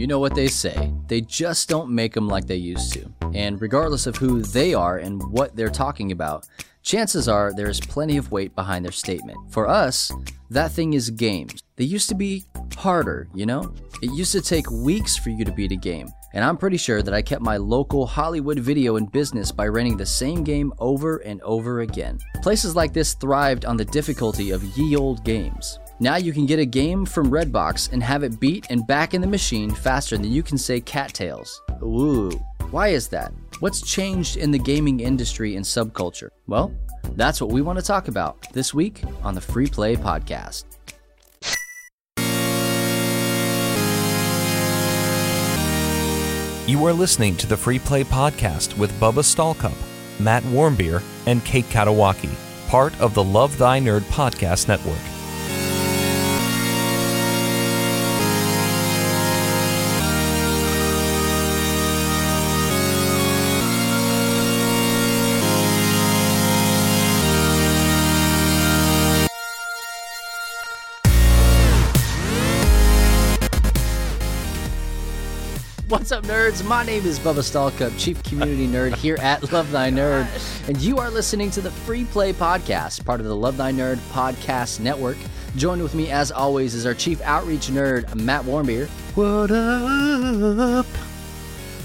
You know what they say, they just don't make them like they used to. And regardless of who they are and what they're talking about, chances are there's plenty of weight behind their statement. For us, that thing is games. They used to be harder, you know? It used to take weeks for you to beat a game. And I'm pretty sure that I kept my local Hollywood video in business by renting the same game over and over again. Places like this thrived on the difficulty of ye old games. Now you can get a game from Redbox and have it beat and back in the machine faster than you can say cattails. Ooh. Why is that? What's changed in the gaming industry and subculture? Well, that's what we want to talk about this week on the Free Play Podcast. You are listening to the Free Play Podcast with Bubba Stallcup, Matt Warmbier, and Kate Katawaki, part of the Love Thy Nerd Podcast Network. What's up, nerds? My name is Bubba Stallcup, Chief Community Nerd here at oh Love Thy Nerd, and you are listening to the Free Play Podcast, part of the Love Thy Nerd Podcast Network. Joined with me, as always, is our Chief Outreach Nerd, Matt Warmbier. What up?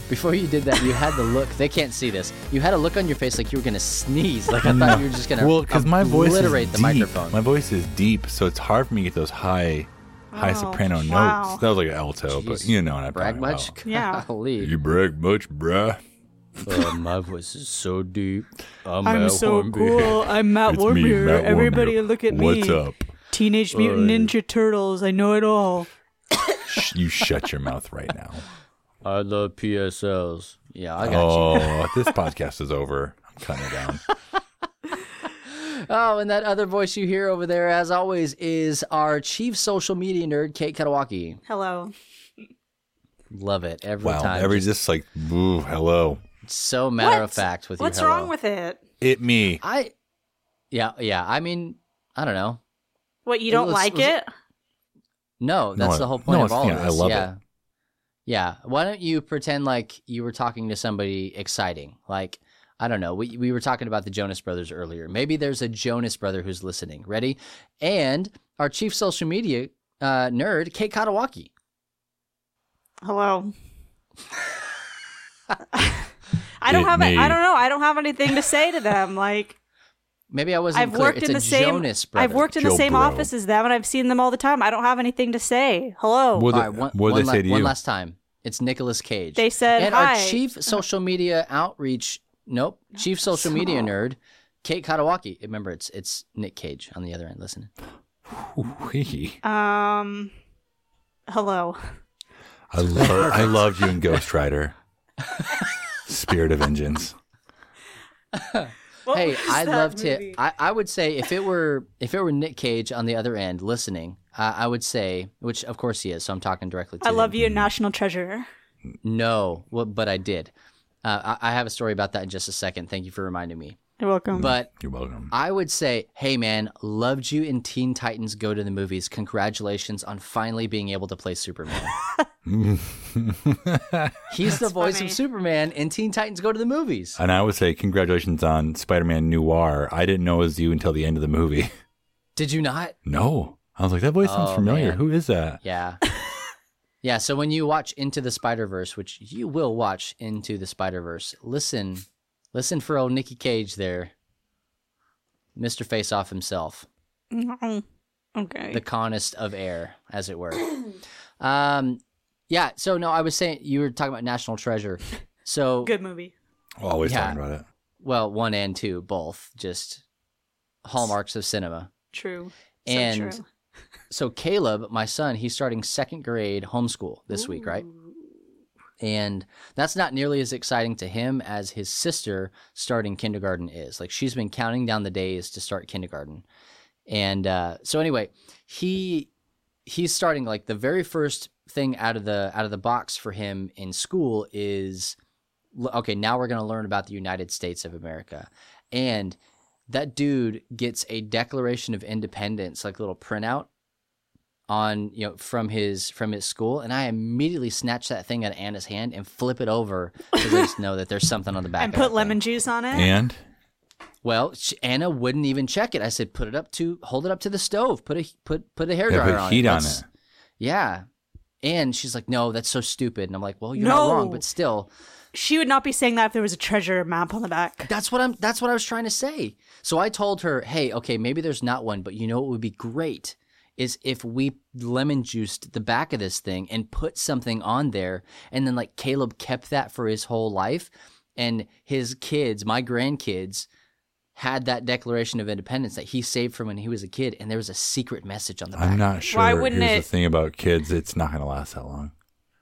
Before you did that, you had the look. They can't see this. You had a look on your face like you were gonna sneeze. Like I thought you were just gonna Well, because my voice is the deep. microphone. My voice is deep, so it's hard for me to get those high, high Oh, soprano wow. notes. That was like an alto, but you know what I'm Brag talking much? about. Yeah. Golly. You brag much, bruh. Oh, my voice is so deep. I'm, I'm Matt so Hornby. cool. I'm Matt It's Warmbier. Matt Everybody Warmbier. look at me. What's up? Teenage oh, Mutant Hey. Ninja Turtles. I know it all. Shh, you shut your mouth right now. I love PSLs. Yeah, I got you. Oh, this podcast is over. I'm cutting it down. Oh, and that other voice you hear over there, as always, is our chief social media nerd, Kate Katawaki. Hello. Love it every Wow, time. every Just just like, ooh, hello, so matter What? of fact with What's your hello. wrong with it? it me. I? Yeah, yeah. I mean, I don't know. What, you don't Let's- like let's- it? No, that's No, the whole no, point of all yeah, of I this. love it. yeah. Yeah. Why don't you pretend like you were talking to somebody exciting? Like, I don't know. We, we were talking about the Jonas Brothers earlier. Maybe there's a Jonas brother who's listening. Ready? And our chief social media uh, nerd, Kate Katawaki. Hello. I don't It have. me. I don't know. I don't have anything to say to them. Like Maybe I wasn't I've clear. worked it's in a the same. Jonas brother. I've worked in the same Bro. office as them, and I've seen them all the time. I don't have anything to say. Hello. What did right, one, what one did they la- say to one last time. It's Nicolas Cage. They said and hi. our chief social media outreach. Nope, chief social media nerd, Kate Katawaki. Remember, it's it's Nick Cage on the other end. Listen. Wee. Um. Hello. I love I loved you in Ghost Rider. Spirit of Vengeance. What hey, I'd that love movie? to. I, I would say if it were if it were Nick Cage on the other end listening, uh, I would say, which of course he is. So I'm talking directly to I him. love you, National Treasure. No, well, but I did. Uh, I, I have a story about that in just a second. Thank you for reminding me. You're welcome. But You're welcome. I would say, hey man, loved you in Teen Titans Go to the Movies. Congratulations on finally being able to play Superman. He's the voice funny. of Superman in Teen Titans Go to the Movies. And I would say congratulations on Spider-Man Noir. I didn't know it was you until the end of the movie. Did you not? No, I was like, that voice sounds Oh, familiar. man. Who is that? Yeah. Yeah, so when you watch Into the Spider-Verse, which you will watch Into the Spider-Verse, listen listen for old Nicky Cage there. Mr. Face Off himself. Mm, okay. the conest of air, as it were. um, yeah. So no, I was saying you were talking about National Treasure. So Good movie. Always Yeah. talking about it. well, one and two, both just hallmarks of cinema. True. And so true. So Caleb, my son, he's starting second grade homeschool this week, right? And that's not nearly as exciting to him as his sister starting kindergarten is. Like she's been counting down the days to start kindergarten. And uh, so anyway, he he's starting like the very first thing out of the out of the box for him in school is okay, now we're going to learn about the United States of America. And that dude gets a Declaration of Independence like little printout on you know from his from his school, and I immediately snatch that thing out of Anna's hand and flip it over because I just know that there's something on the back. and of put lemon thing. juice on it. And Well, sh Anna wouldn't even check it. I said, put it up to hold it up to the stove. Put a put put a hair Yeah, dryer put on heat it. on Let's- it. Yeah. And she's like, no, that's so stupid. And I'm like, well, you're No. not wrong, but still, She would not be saying that if there was a treasure map on the back. That's what I'm that's what I was trying to say. So I told her, "Hey, okay, maybe there's not one, but you know what would be great is if we lemon juiced the back of this thing and put something on there and then like Caleb kept that for his whole life and his kids, my grandkids had that Declaration of Independence that he saved from when he was a kid and there was a secret message on the back. I'm not sure. Why wouldn't Here's it- the thing about kids: it's not going to last that long.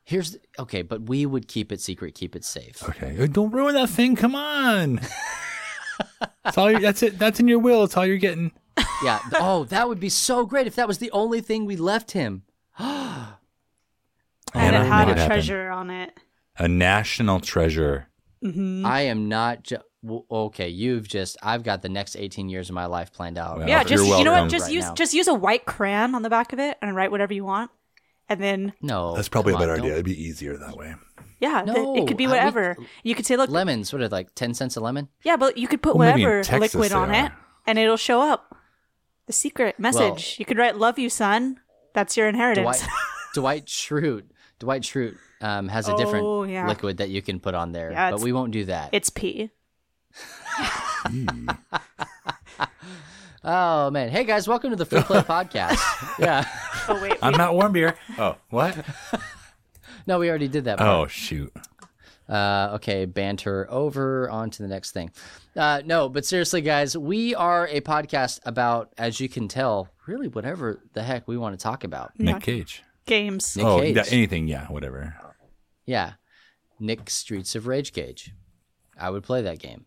Here's the, okay, but we would keep it secret, keep it safe. Okay, don't ruin that thing. Come on. that's all. You, that's it. That's in your will. It's all you're getting. Yeah. Oh, that would be so great if that was the only thing we left him. And Anna, it had a it happen. treasure on it. A national treasure. Mm-hmm. I am not. Ju- w- okay, you've just. I've got the next 18 years of my life planned out. Well, Yeah, you're just you know what? Just Right use now. just use a white crayon on the back of it and write whatever you want. And then No, That's probably a come on, better idea. It'd be easier that way. Yeah, th- No, it could be I- we- whatever. you could say, look, Lemons. What are like 10 cents a lemon? yeah, but you could put Well, whatever liquid they on it, and it'll show up. The secret message. you could write "Love you, son." That's your inheritance. Dwight, Dwight Schrute. Dwight Schrute um, has a different Oh, yeah. liquid that you can put on there, Yeah, but we won't do that. it's pee. oh man! Hey guys, welcome to the Free Play Podcast. Yeah. Oh wait, I'm not Warmbier. Oh, what? No, we already did that. part. Oh, shoot. Uh, okay, banter over. On to the next thing. Uh, no, but seriously, guys, we are a podcast about, as you can tell, really whatever the heck we want to talk about. Nick Cage. games. Nick oh, Cage. yeah, anything. Yeah, whatever. Yeah, Nick Streets of Rage Cage. I would play that game.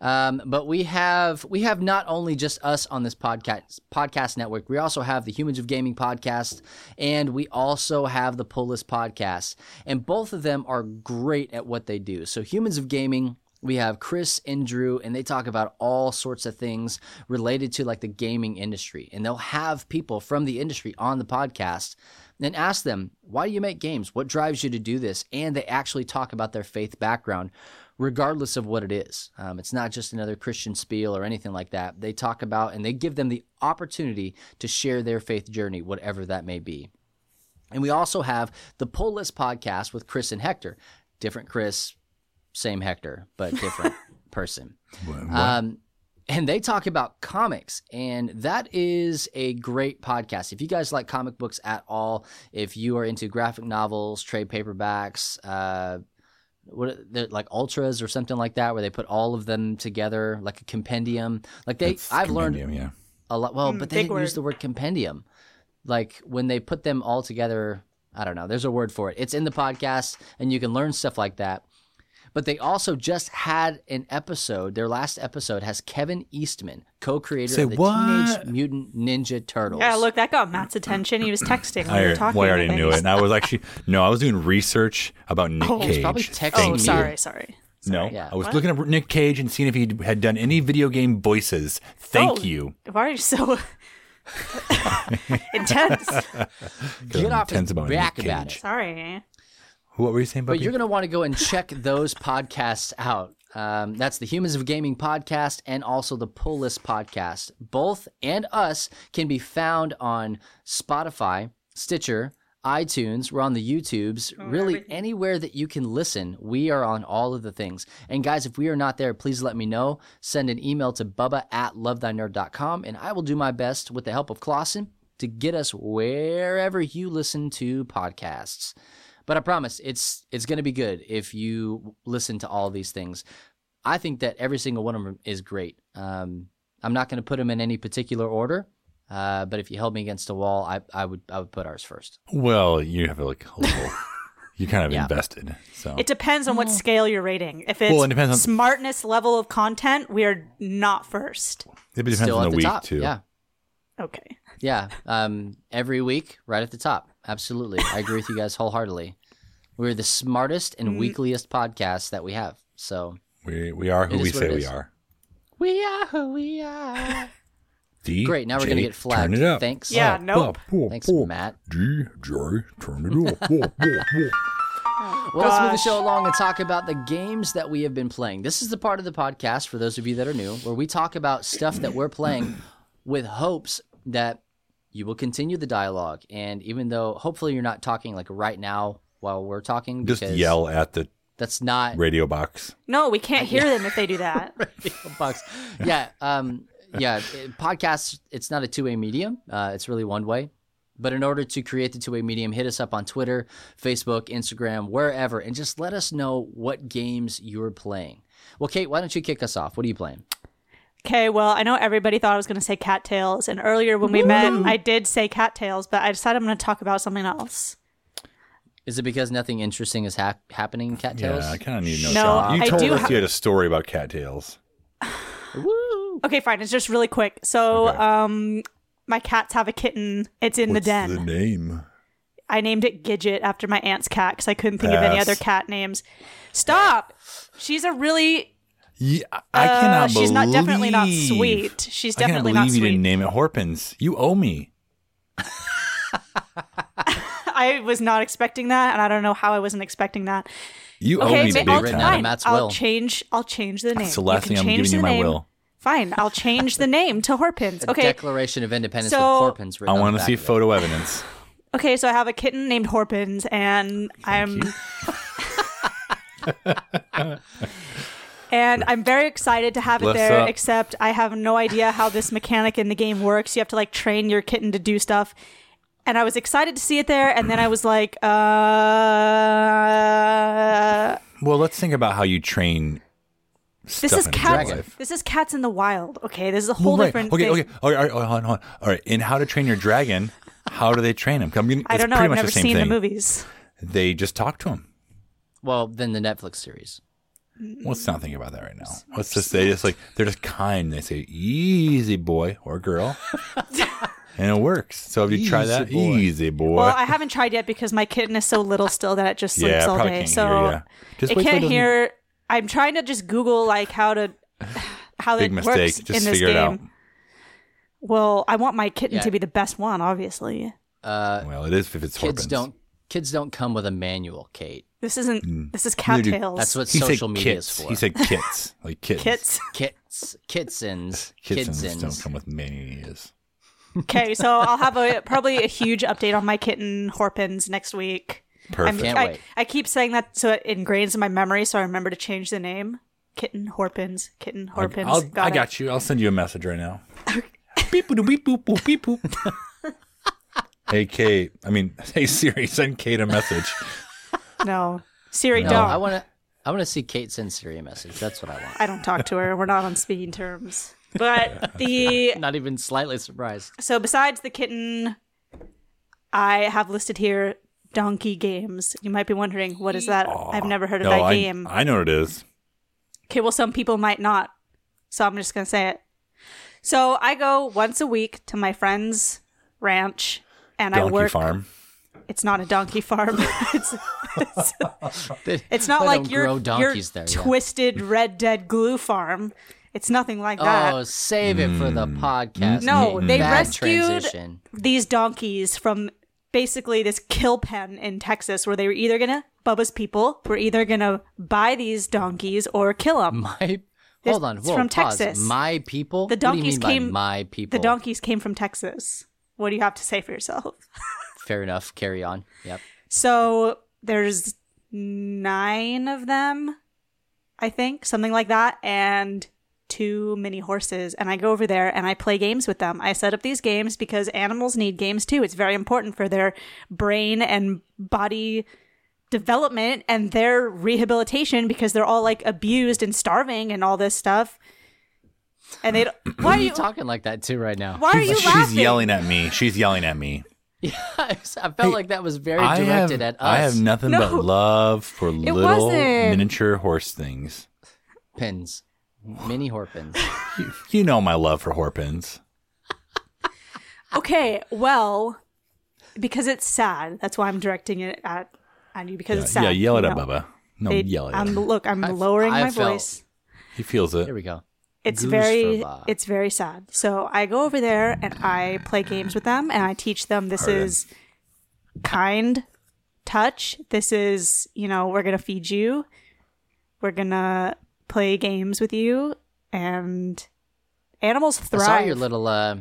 Um, but we have we have not only just us on this podcast podcast network. We also have the Humans of Gaming podcast, and we also have the Pull List podcast. And both of them are great at what they do. So Humans of Gaming. We have Chris and Drew, and they talk about all sorts of things related to like the gaming industry. And they'll have people from the industry on the podcast and ask them, why do you make games? What drives you to do this? And they actually talk about their faith background, regardless of what it is. Um, it's not just another Christian spiel or anything like that. They talk about and they give them the opportunity to share their faith journey, whatever that may be. And we also have the Pull List podcast with Chris and Hector. Different Chris, same Hector, but different person. Um, and they talk about comics, and that is a great podcast. If you guys like comic books at all, if you are into graphic novels, trade paperbacks, uh, what like ultras or something like that, where they put all of them together like a compendium. Like they, It's I've learned Yeah. a lot. Well, Mm, but they didn't use the word compendium. Like when they put them all together, I don't know. There's a word for it. It's in the podcast, and you can learn stuff like that. But they also just had an episode. Their last episode has Kevin Eastman, co-creator Say of the what? Teenage Mutant Ninja Turtles. Yeah, look, that got Matt's attention. He was texting when we were I, talking. well, I already knew it. And I was actually, no, I was doing research about Nick Oh, Cage. he's probably oh, texting Oh, me. you. sorry, sorry. No, Yeah. I was What? looking at Nick Cage and seeing if he had done any video game voices. Thank Oh. you. Why are you so intense? Get off his about back Nick about Cage. it. Sorry. What were you saying, But you're going to want to go and check those podcasts out. Um, that's the Humans of Gaming podcast and also the Pull List podcast. Both and us can be found on Spotify, Stitcher, iTunes. We're on the YouTubes. really, anywhere that you can listen, we are on all of the things. And guys, if we are not there, please let me know. Send an email to bubba at lovethynerd.com and I will do my best with the help of Clausen to get us wherever you listen to podcasts. But I promise it's it's going to be good if you listen to all these things. I think that every single one of them is great. Um, I'm not going to put them in any particular order, uh, but if you held me against a wall, I, I would I would put ours first. well, you have like a little, you kind of Yeah. invested. So It depends on what scale you're rating. If it's Well, it depends on- smartness level of content, we are not first. it depends Still on at the the week top, too. yeah, Okay. yeah. Um, every week, right at the top. Absolutely, I agree with you guys wholeheartedly. We're the smartest and mm-hmm. weekliest podcast that we have. So We we are who we say we are. we are who we are. D. Great. Now we're gonna get flagged. Turn it up. Thanks. Yeah, nope. Thanks, Matt. D J, turn it up. Well, let's move the show along and talk about the games that we have been playing. This is the part of the podcast, for those of you that are new, where we talk about stuff that we're playing with hopes that you will continue the dialogue. And even though hopefully you're not talking like right now while we're talking, Just because yell at the That's not radio box. No, we can't hear them if they do that. bucks. Yeah, um, yeah. it- Podcasts, it's not a two way medium. Uh, it's really one way. But in order to create the two way medium, hit us up on Twitter, Facebook, Instagram, wherever, and just let us know what games you're playing. Well, Kate, why don't you kick us off? What are you playing? Okay, well, I know everybody thought I was going to say cattails, and earlier when we met, I did say cattails, but I decided I'm going to talk about something else. Is it because nothing interesting is hap happening in Cattails? Yeah, I kind of need to know. No, something. You I told do us ha- you had a story about cattails. Woo! Okay, fine. It's just really quick. So, Okay. um, my cats have a kitten. It's in What's the den. the name? I named it Gidget after my aunt's cat because I couldn't think of any other cat names. Stop. She's a really. Yeah, I Uh, cannot she's not definitely not sweet. She's I can't definitely believe not you didn't name it Horpins. You owe me. I was not expecting that, and I don't know how I wasn't expecting that. You owe Okay, me ma- big I'll, written out of fine. Matt's I'll change. I'll change the name. It's the last you thing can I'm change giving you the my name. will. Fine, I'll change the name to Horpins. A Okay, Declaration of Independence So- with Horpins written I on want the to back see photo evidence. okay. So I have a kitten named Horpins, and I'm. and I'm very excited to have Bless it there. up. Except I have no idea how this mechanic in the game works. You have to like train your kitten to do stuff. And I was excited to see it there, and then I was like, uh, Well, let's think about how you train. this is in cats. life. This is cats in the wild. Okay, this is a whole Well, right. different. Okay, thing. okay. All right, all right, hold on, hold on. All right. In How to Train Your Dragon, how do they train him? I, mean, I don't know. I've never the seen thing. the movies. They just talk to him. Well, then the Netflix series. Let's not think about that right now. Let's just they just like they're just kind. They say easy boy or girl, and it works. So if you try that, boy. easy boy. Well, I haven't tried yet because my kitten is so little still that it just sleeps yeah, all probably day. can't so hear ya. Just it can't doesn't- hear. I'm trying to just Google like how to how Big it mistake. works Just in this figure game. it out. Well, I want my kitten Yeah. to be the best one, obviously. Uh, Well, it is if it's kids Horpins. don't kids don't come with a manual, Kate. This isn't. Mm. This is Neither do- cattails. That's what He social media kits. is for. He said kits, like kittens. kits. kits, kitsins, Kittens don't come with manias. Okay, so I'll have a probably a huge update on my kitten Horpins next week. I'm- Perfect. Can't I, wait. I keep saying that so it ingrains in my memory, so I remember to change the name. Kitten Horpins. Kitten Horpins. I'll, got I it. got you. I'll send you a message right now. beep boop beep boop boop beep boop. hey Kate, I mean, hey Siri, send Kate a message. No, Siri, No, don't. I want to. I want to see Kate send Siri a message. That's what I want. I don't talk to her. We're not on speaking terms. But the Not even slightly surprised. so besides the kitten, I have listed here donkey games. You might be wondering what is that? I've never heard of No, that I, game. I know what it is. Okay, well some people might not. So I'm just gonna say it. So I go once a week to my friend's ranch and I Donkey work Farm. it's not a donkey farm. it's They- it's not they like your, your donkeys there. yeah. twisted Red Dead glue farm. It's nothing like that. Oh, save it for the mm. podcast. No, they Bad rescued- transition. these donkeys from basically this kill pen in Texas where they were either gonna Bubba's people were either gonna buy these donkeys or kill them. My This- hold on, whoa, from pause. Texas. My people. The What do you donkeys mean by came- my people. The donkeys came from Texas. What do you have to say for yourself? Fair enough. Carry on. Yep. So there's nine of them, I think, something like that, and two mini horses. And I go over there and I play games with them. I set up these games because animals need games too. It's very important for their brain and body development and their rehabilitation because they're all like abused and starving and all this stuff. And they don't, why Why are are you you talking like that too right now? why are you she's, laughing? she's yelling at me. She's yelling at me. Yeah, I felt like that was very I have, directed at us. I have nothing but love for little wasn't. miniature horse things. pins, mini horpins. You know my love for horpins. Okay, well, because it's sad. That's why I'm directing it at at you because Yeah, it's sad. yeah yell it at know. Bubba. No, They- yell at I'm him. look. I'm I've- lowering I my felt- voice. He feels it. Here we go. it's Goose very it's very sad. So I go over there and I play games with them and I teach them this Pardon. is kind touch. This is, you know, we're going to feed you. We're going to play games with you and animals thrive. I saw your little uh,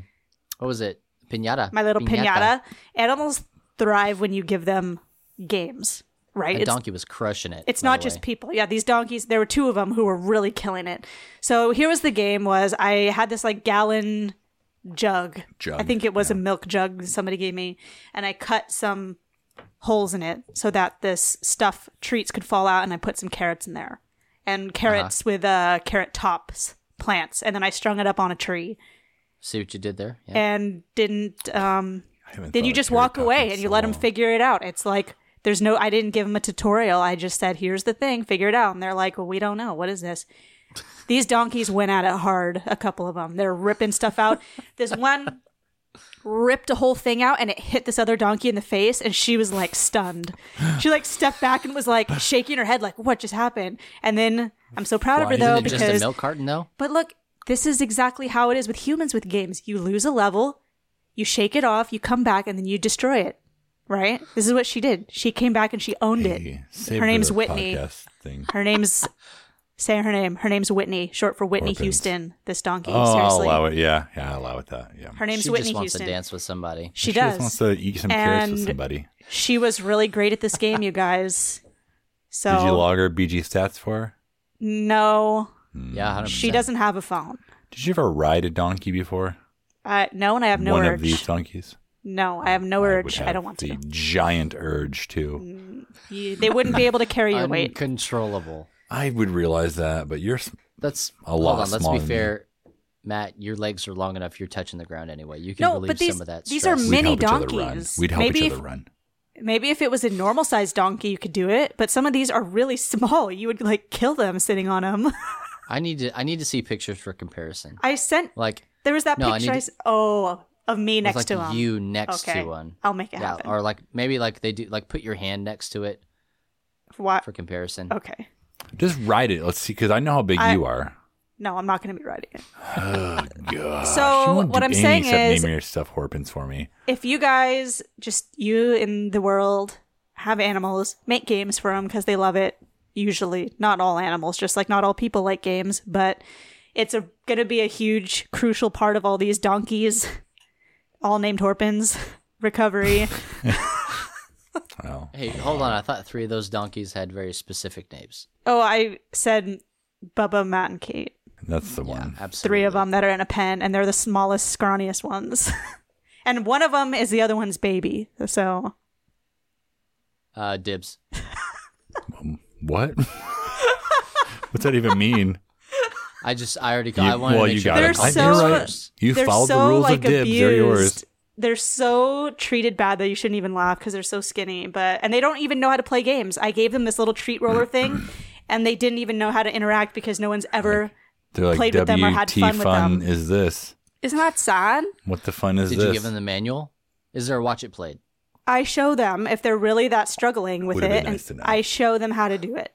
what was it? Pinata. My little pinata. Animals thrive when you give them games, right? That It's- donkey was crushing it. it's not just way. people. Yeah, these donkeys. There were two of them who were really killing it. So here was the game: was I had this like gallon jug. Jug, I think it was a milk jug somebody gave me, and I cut some holes in it so that this stuff treats could fall out, and I put some carrots in there, and carrots with uh carrot tops plants, and then I strung it up on a tree See what you did there? Yeah. and didn't um then you just walk away and you so let them long. figure it out. It's like there's no I didn't give them a tutorial. I just said, "Here's the thing, figure it out." And they're like, "Well, we don't know. What is this?" These donkeys went at it hard, a couple of them. They're ripping stuff out. This one ripped a whole thing out and it hit this other donkey in the face and she was like stunned. She like stepped back and was like shaking her head like, "What just happened?" And then I'm so proud of her though Isn't it just a because milk carton though? but look, this is exactly how it is with humans with games. You lose a level, you shake it off, you come back, and then you destroy it. Right? This is what she did. She came back and she owned it. Hey, save Her for name's Whitney. podcast Thing. Her name's say her name. Her name's Whitney, short for Whitney Orphans. Houston. This donkey. Oh, I'll seriously. allow it. Yeah, yeah, I'll allow it. That. Yeah. Her name's Whitney. she Whitney just wants Houston. to dance with somebody. She, She does. just wants to eat some carrots with And- somebody. She was really great at this game, you guys. So Did you log her BG stats for her? no, Yeah, 100%. she doesn't have a phone. Did you ever ride a donkey before? Uh, no, and I have no One urge. of these donkeys. No, I have no I would urge. I, have don't want the to. giant urge too. You, they wouldn't be able to carry your weight. Uncontrollable. I would realize that, but you're s- That's A hold lot on. Let's be fair, Matt. Your legs are long enough. You're touching the ground anyway. You can No, relieve but these- some of that. these are stress. we'd Mini help each other run. donkeys. We'd help Maybe each if- other run. Maybe if it was a normal sized donkey, you could do it. But some of these are really small. You would like kill them sitting on them. I need to. I need to see pictures for comparison. I sent. Like There was that No, picture. need I, to- oh, of me next like to him. you next okay, to one. I'll make it Yeah, happen. or like maybe like they do. Like put your hand next to it what? for comparison. Okay. Just ride it. Let's see, because I know how big I- you are. No, I'm not going to be riding it. Oh, gosh, So, what I'm saying is- name your stuff Horpins for me. If you guys, just you in the world, have animals, make games for them because they love it. Usually, not all animals, just like not all people like games, but it's a going to be a huge, crucial part of all these donkeys, all named Horpins, recovery. Well, Hey, hold on. I thought three of those donkeys had very specific names. oh, I said Bubba, Matt, and Kate. that's the Yeah, one. absolutely. Three of them that are in a pen, and they're the smallest, scrawniest ones. and one of them is the other one's baby. So Uh, dibs. What? What's that even mean? I just. I already. You- I wanted well, to make you sure got that it. I I- was so- You're right. You they're followed so the rules like of dibs. They're yours. Abused. They're so treated bad that you shouldn't even laugh because they're so skinny. But and they don't even know how to play games. I gave them this little treat roller thing, and they didn't even know how to interact because no one's ever. They're like, played with them or had WT fun with them. is this? Isn't that sad? What the fun is Did this? you give them the manual? Is there a watch it played? I show them if they're really that struggling with Would've it, been and nice to know. I show them how to do it.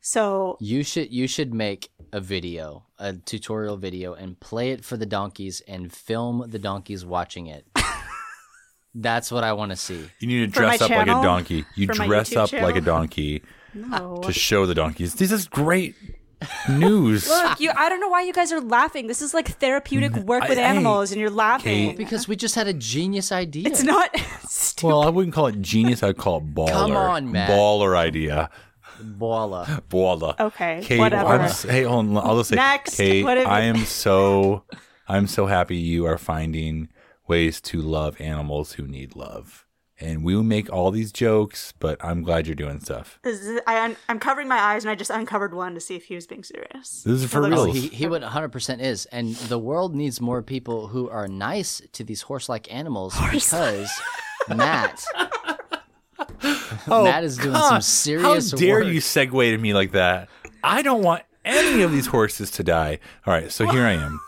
So You should. You should make a video, a tutorial video, and play it for the donkeys and film the donkeys watching it. That's what I want to see. You need to For my dress up like a donkey. You For my dress YouTube up like a channel? donkey no. to show the donkeys. This is great news. Look, you. I don't know why you guys are laughing. This is like therapeutic work with I- animals, and you're laughing. Kate. Because we just had a genius idea. it's not stupid. well, I wouldn't call it genius. I'd call it baller. Come on, Matt. Baller idea. Voila. Baller. Okay, Kate, whatever. I'm hey, hold on. I'll just say, Next, Kate, what have you- I am so, I'm so happy you are finding ways to love animals who need love. And we will make all these jokes, but I'm glad you're doing stuff. This is- I, I'm covering my eyes, and I just uncovered one to see if he was being serious. This is for It looks- real. he, he would 100% is. And the world needs more people who are nice to these horse like animals because Matt. Oh, Matt is doing some God, serious How dare work. you segue to me like that? I don't want any of these horses to die. All right, so here I am.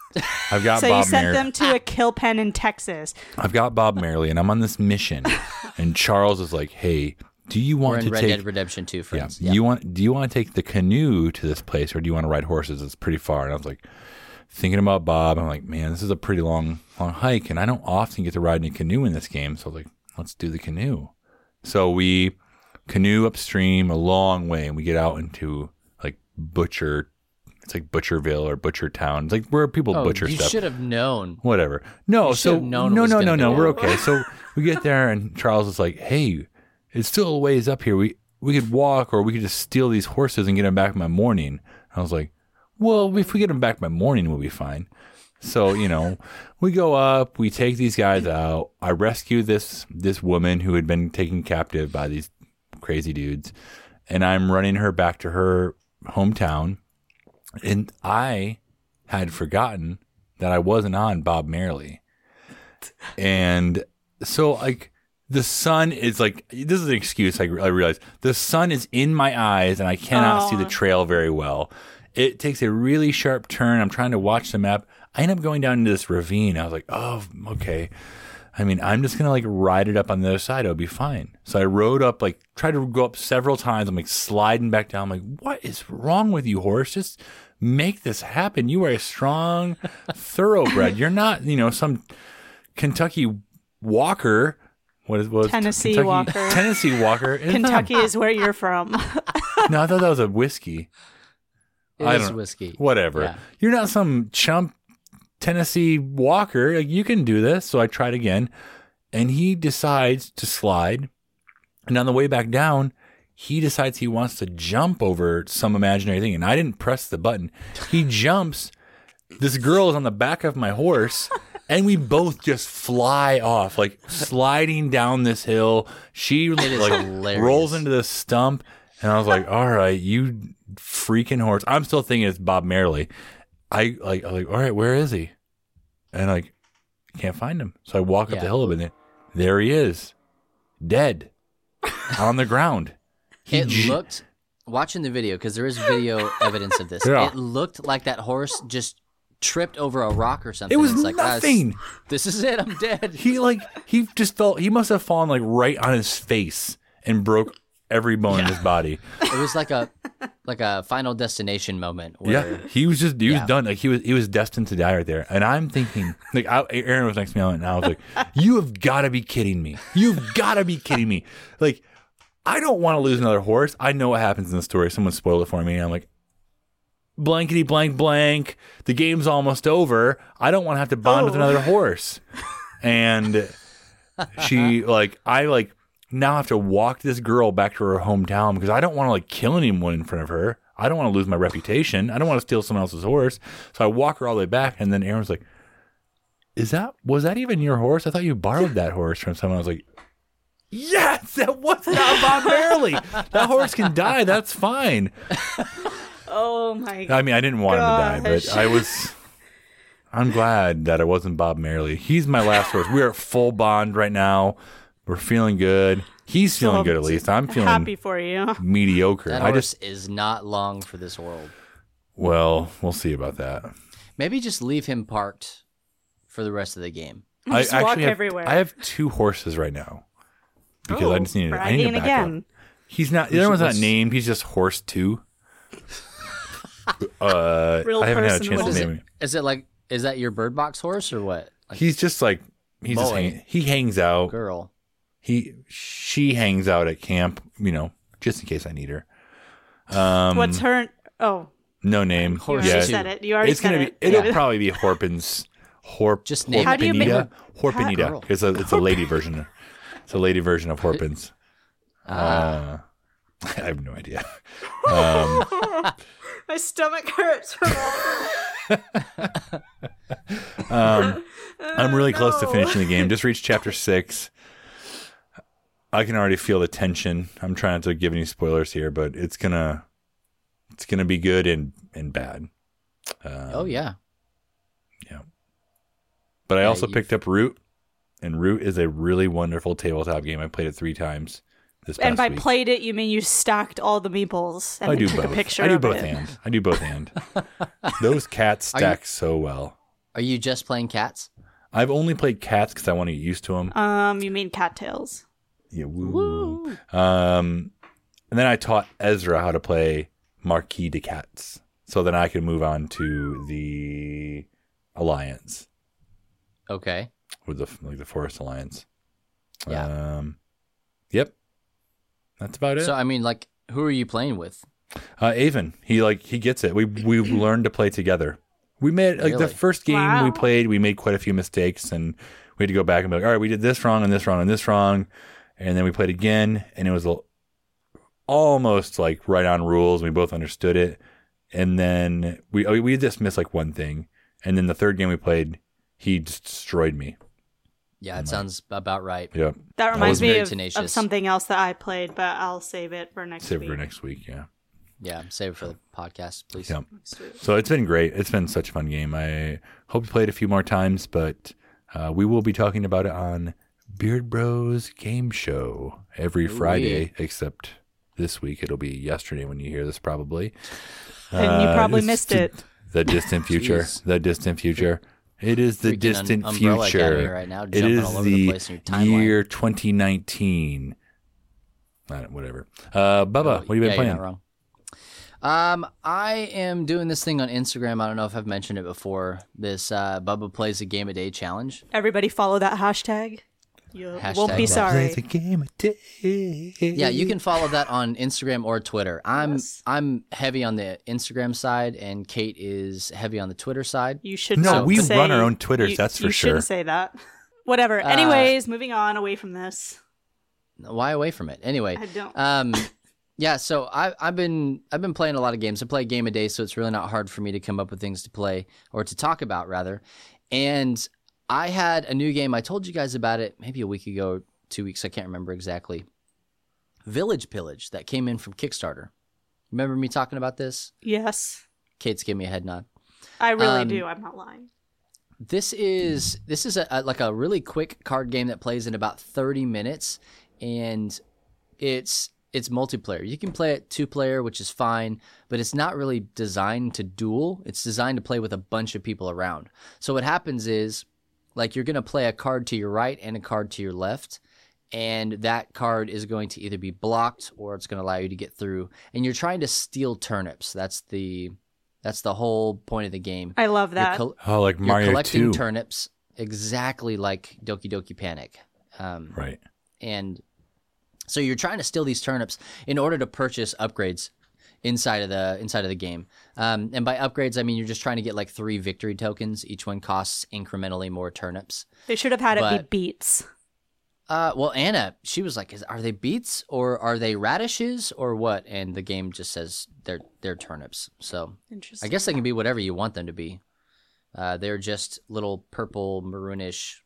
I've got So Bob you sent Mer- them to a kill pen in Texas. I've got Bob Marley, and I'm on this mission. and Charles is like, "Hey, do you We're want in to Red take? Dead Redemption 2, yeah, friends. you want? Do you want to take the canoe to this place, or do you want to ride horses? It's pretty far." And I was like, thinking about Bob. I'm like, man, this is a pretty long, long hike, and I don't often get to ride in a canoe in this game. So I was like, let's do the canoe. So we canoe upstream a long way, and we get out into like Butcher. It's like Butcherville or Butcher Town. It's like where people Oh, butcher you stuff You should have known. whatever. No, so no, no, no, no. We're okay. So we get there, and Charles is like, "Hey, it's still a ways up here. We we could walk, or we could just steal these horses and get them back by morning." I was like, "Well, if we get them back by morning, we'll be fine." So you know, we go up, we take these guys out. I rescue this this woman who had been taken captive by these crazy dudes, and I'm running her back to her hometown. And I had forgotten that I wasn't on Bob Marley. And so, like, the sun is like, this is an excuse. I, I realize the sun is in my eyes and I cannot see the trail very well. It takes a really sharp turn. I'm trying to watch the map. I end up going down into this ravine. I was like, oh, okay. I mean, I'm just gonna like ride it up on the other side. It'll be fine. So I rode up, like, tried to go up several times. I'm like sliding back down. I'm like, what is wrong with you, horse? Just make this happen. You are a strong thoroughbred. You're not, you know, some Kentucky Walker. What is what? is- Tennessee Kentucky- Walker. Tennessee Walker. Kentucky is where you're from. No, I thought that was a whiskey. It I is whiskey. Whatever. Yeah. You're not some chump Tennessee Walker. Like, you can do this. So I tried again, and he decides to slide. And on the way back down, he decides he wants to jump over some imaginary thing. And I didn't press the button. He jumps. This girl is on the back of my horse. And we both just fly off, like sliding down this hill. She like rolls into the stump, and I was like, "All right, you freaking horse!" I'm still thinking it's Bob Marley. I like, I'm like, all right, where is he? And like, can't find him. So I walk up Yeah. the hill a bit. There he is, dead on the ground. He It j- looked watching the video because there is video evidence of this. Yeah. It looked like that horse just tripped over a rock or something. It was It's like, "Ah, it's- nothing. this is it. I'm dead. He like he just felt he must have fallen like right on his face and broke every bone in his body. It was like a like a Final Destination moment. Where, Yeah, he was just he was done. Like he was he was destined to die right there. And I'm thinking, like I, Aaron was next to me, and I was like, "You have got to be kidding me! You've got to be kidding me!" Like I don't want to lose another horse. I know what happens in the story. Someone spoiled it for me. I'm like, blankety blank blank. The game's almost over. I don't want to have to bond with Oh. another horse. And she like I like now I have to walk this girl back to her hometown because I don't want to like kill anyone in front of her. I don't want to lose my reputation. I don't want to steal someone else's horse. So I walk her all the way back, and then Aaron's like, "Is that was that even your horse? I thought you borrowed that horse from someone." I was like, "Yes, that was not Bob Marley. That horse can die. That's fine." oh my God. I mean, I didn't want him to die, but I was. I'm glad that it wasn't Bob Marley. He's my last horse. We are at full bond right now. We're feeling good. He's feeling good at least. I'm feeling happy for you. mediocre. that I horse just is not long for this world. well, we'll see about that. Maybe just leave him parked for the rest of the game. Just I walk have, everywhere. I have two horses right now because I Oh, just need to. I need bragging a backup. again. He's not. The other one's not named. He's just horse two. uh, Real I haven't had a chance to name him. Is it like is that your bird box horse or what? Like He's just like he's just Boy. hanging, he hangs out. girl. He she hangs out at camp, you know, just in case I need her. Um, What's her? Oh, no name? you Horse already Yeah, said it. You already it's said gonna it. be. It'll Yeah. probably be Horpin's Horp. Just name How do you make- Horpenita. Horpenita. It's a it's a lady version. It's a lady version of Horpins. Uh, I have no idea. Um, My stomach hurts. um, I'm really close to finishing the game. Just reached chapter six. I can already feel the tension. I'm trying not to give any spoilers here, but it's gonna it's gonna be good and and bad. Um, Oh yeah. Yeah. But I Yeah, also you've- picked up Root, and Root is a really wonderful tabletop game. I played it three times this past and by week. played it, you mean you stacked all the meeples and I do took both. a picture I do of both it. hand. I do both hand. Those cats Are you- stack so well. Are you just playing cats? I've only played cats because I want to get used to them. Um, you mean cattails? Yeah, woo. Um, and then I taught Ezra how to play Marquise de Cats. so then I could move on to the alliance Okay. with the like the Forest Alliance. Yeah. Um, yep. That's about it. So I mean, like, who are you playing with? Uh, Avon, he like he gets it. We we learned to play together. We made like the first game we played. We made quite a few mistakes, and we had to go back and be like, all right, we did this wrong and this wrong and this wrong, and then we played again, and it was a, almost like right on rules. We both understood it, and then we oh, we just missed like one thing, and then the third game we played, he just destroyed me. Yeah, it sounds about right. Yeah, That reminds me of, of something else that I played, but I'll save it for next Save it week. for next week. Yeah. Yeah, save it for the podcast, please. Yep. So it's been great. It's been such a fun game. I hope to play it a few more times, but uh, we will be talking about it on Beard Bros Game Show every Friday, except this week. It'll be yesterday when you hear this, probably. And you Uh, probably missed the- it. The distant future. The distant future. It is the Freaking distant future. Academy right now, it jumping is all over the the place in your timeline. year 2019. Uh, whatever. Uh, Bubba, what have you been yeah, you're playing? not wrong. Um, I am doing this thing on Instagram. I don't know if I've mentioned it before. This uh, Bubba plays a game a day challenge. Everybody follow that hashtag. You Hashtag won't be sorry. Play the game of day. Yeah, you can follow that on Instagram or Twitter. I'm Yes. I'm heavy on the Instagram side, and Kate is heavy on the Twitter side. You should No, not we say- run our own Twitters, you- that's for you sure. shouldn't say that. Whatever. Uh, Anyways, moving on away from this. Why away from it? Anyway, I don't. Um, yeah. So I, I've been I've been playing a lot of games. I play a game a day, so it's really not hard for me to come up with things to play or to talk about rather. And I had a new game. I told you guys about it maybe a week ago, two weeks. I can't remember exactly. Village Pillage that came in from Kickstarter. Remember me talking about this? yes, Kate's giving me a head nod. I really Um, do. I'm not lying. This is this is a, a like a really quick card game that plays in about 30 minutes and it's it's multiplayer. You can play it two player, which is fine, but it's not really designed to duel. It's designed to play with a bunch of people around. So what happens is like you're going to play a card to your right and a card to your left and that card is going to either be blocked or it's going to allow you to get through and you're trying to steal turnips. That's the that's the whole point of the game. I love You're that. col- Oh, like you're Mario collecting 2. turnips exactly like Doki Doki Panic. Um, right. and so you're trying to steal these turnips in order to purchase upgrades inside of the inside of the game. Um, and by upgrades, I mean you're just trying to get like three victory tokens. Each one costs incrementally more turnips. they should have had it be beets. Uh, well, Anna, she was like, "Is are they beets or are they radishes or what?" And the game just says they're they're turnips. So Interesting. I guess they can be whatever you want them to be. Uh, they're just little purple, maroonish,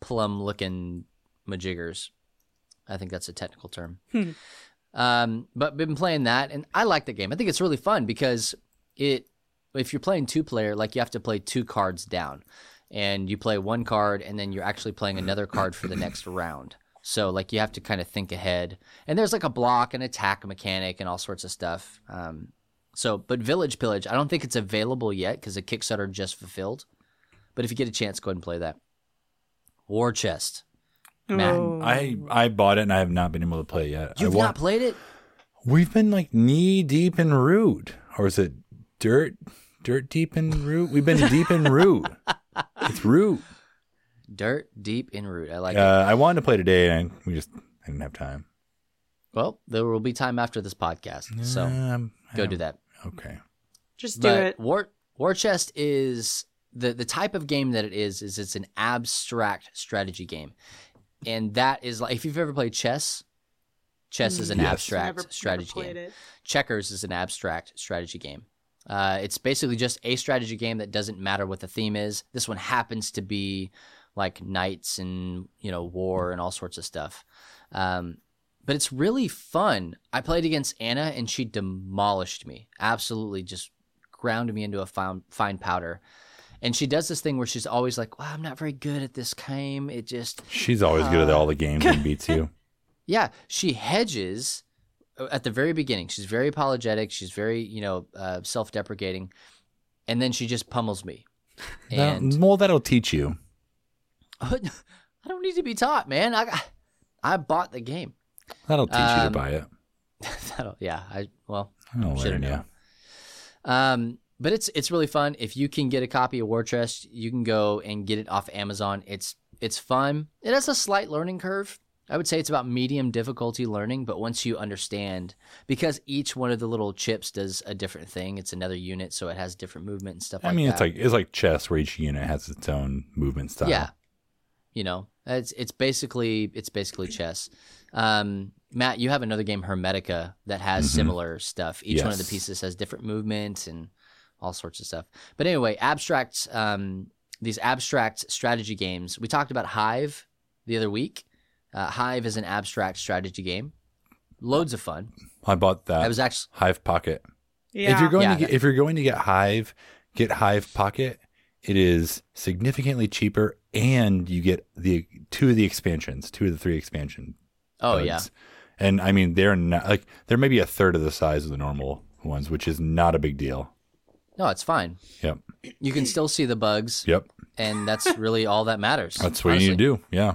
plum-looking majiggers. I think that's a technical term. Hmm. Um, but been playing that, and I like the game. I think it's really fun because it, if you're playing two player, like you have to play two cards down, and you play one card, and then you're actually playing another card for the next round. So like you have to kind of think ahead, and there's like a block and attack mechanic and all sorts of stuff. Um, so, but Village Pillage, I don't think it's available yet because the Kickstarter just fulfilled. But if you get a chance, go ahead and play that. War Chest. Matt, Oh. I I bought it and I have not been able to play it yet. You've want- not played it? We've been like knee deep in root, or is it dirt dirt deep in root? We've been deep in root. It's root. Dirt deep in root. I like Uh, it. I wanted to play today and we just I didn't have time. Well, there will be time after this podcast, so Um, go do that. Okay. Just do but it. War War Chest is the the type of game that it is is it's an abstract strategy game, and that is like if you've ever played chess. Chess is an Yes. abstract Never- never strategy played game. it. Checkers is an abstract strategy game. Uh, it's basically just a strategy game that doesn't matter what the theme is. This one happens to be like knights and you know war and all sorts of stuff. Um, but it's really fun. I played against Anna and she demolished me. Absolutely, just ground me into a fine, fine powder. And she does this thing where she's always like, "Well, I'm not very good at this game. It just She's always good at all the games and beats you. yeah, she hedges uh, at the very beginning. She's very apologetic. She's very, you know, uh, self-deprecating, and then she just pummels me. And That- well, that'll teach you. I don't need to be taught, man. I I bought the game. That'll teach you to Um, buy it. That'll- yeah, I well, I'll learn, yeah. Um, but it's it's really fun. If you can get a copy of War Chest, you can go and get it off Amazon. It's it's fun. It has a slight learning curve. I would say it's about medium difficulty learning, but once you understand, because each one of the little chips does a different thing, it's another unit, so it has different movement and stuff I like mean, that. it's like it's like chess, where each unit has its own movement style. Yeah. You know, it's it's basically it's basically chess. Um, Matt, you have another game, Hermetica, that has similar stuff. Each one of the pieces has different movement and all sorts of stuff. But anyway, abstract um, these abstract strategy games. We talked about Hive the other week. Uh, Hive is an abstract strategy game. Loads of fun. I bought that. I was actually Hive Pocket. Yeah. If you're going Yeah, to get, if you're going to get Hive, get Hive Pocket. It is significantly cheaper, and you get the two of the expansions, two of the three expansion. oh buds. yeah. and I mean they're not like they're maybe a third of the size of the normal ones, which is not a big deal. No, it's fine. Yep, You can still see the bugs, yep. and that's really all that matters. That's what honestly. you need to do. Yeah.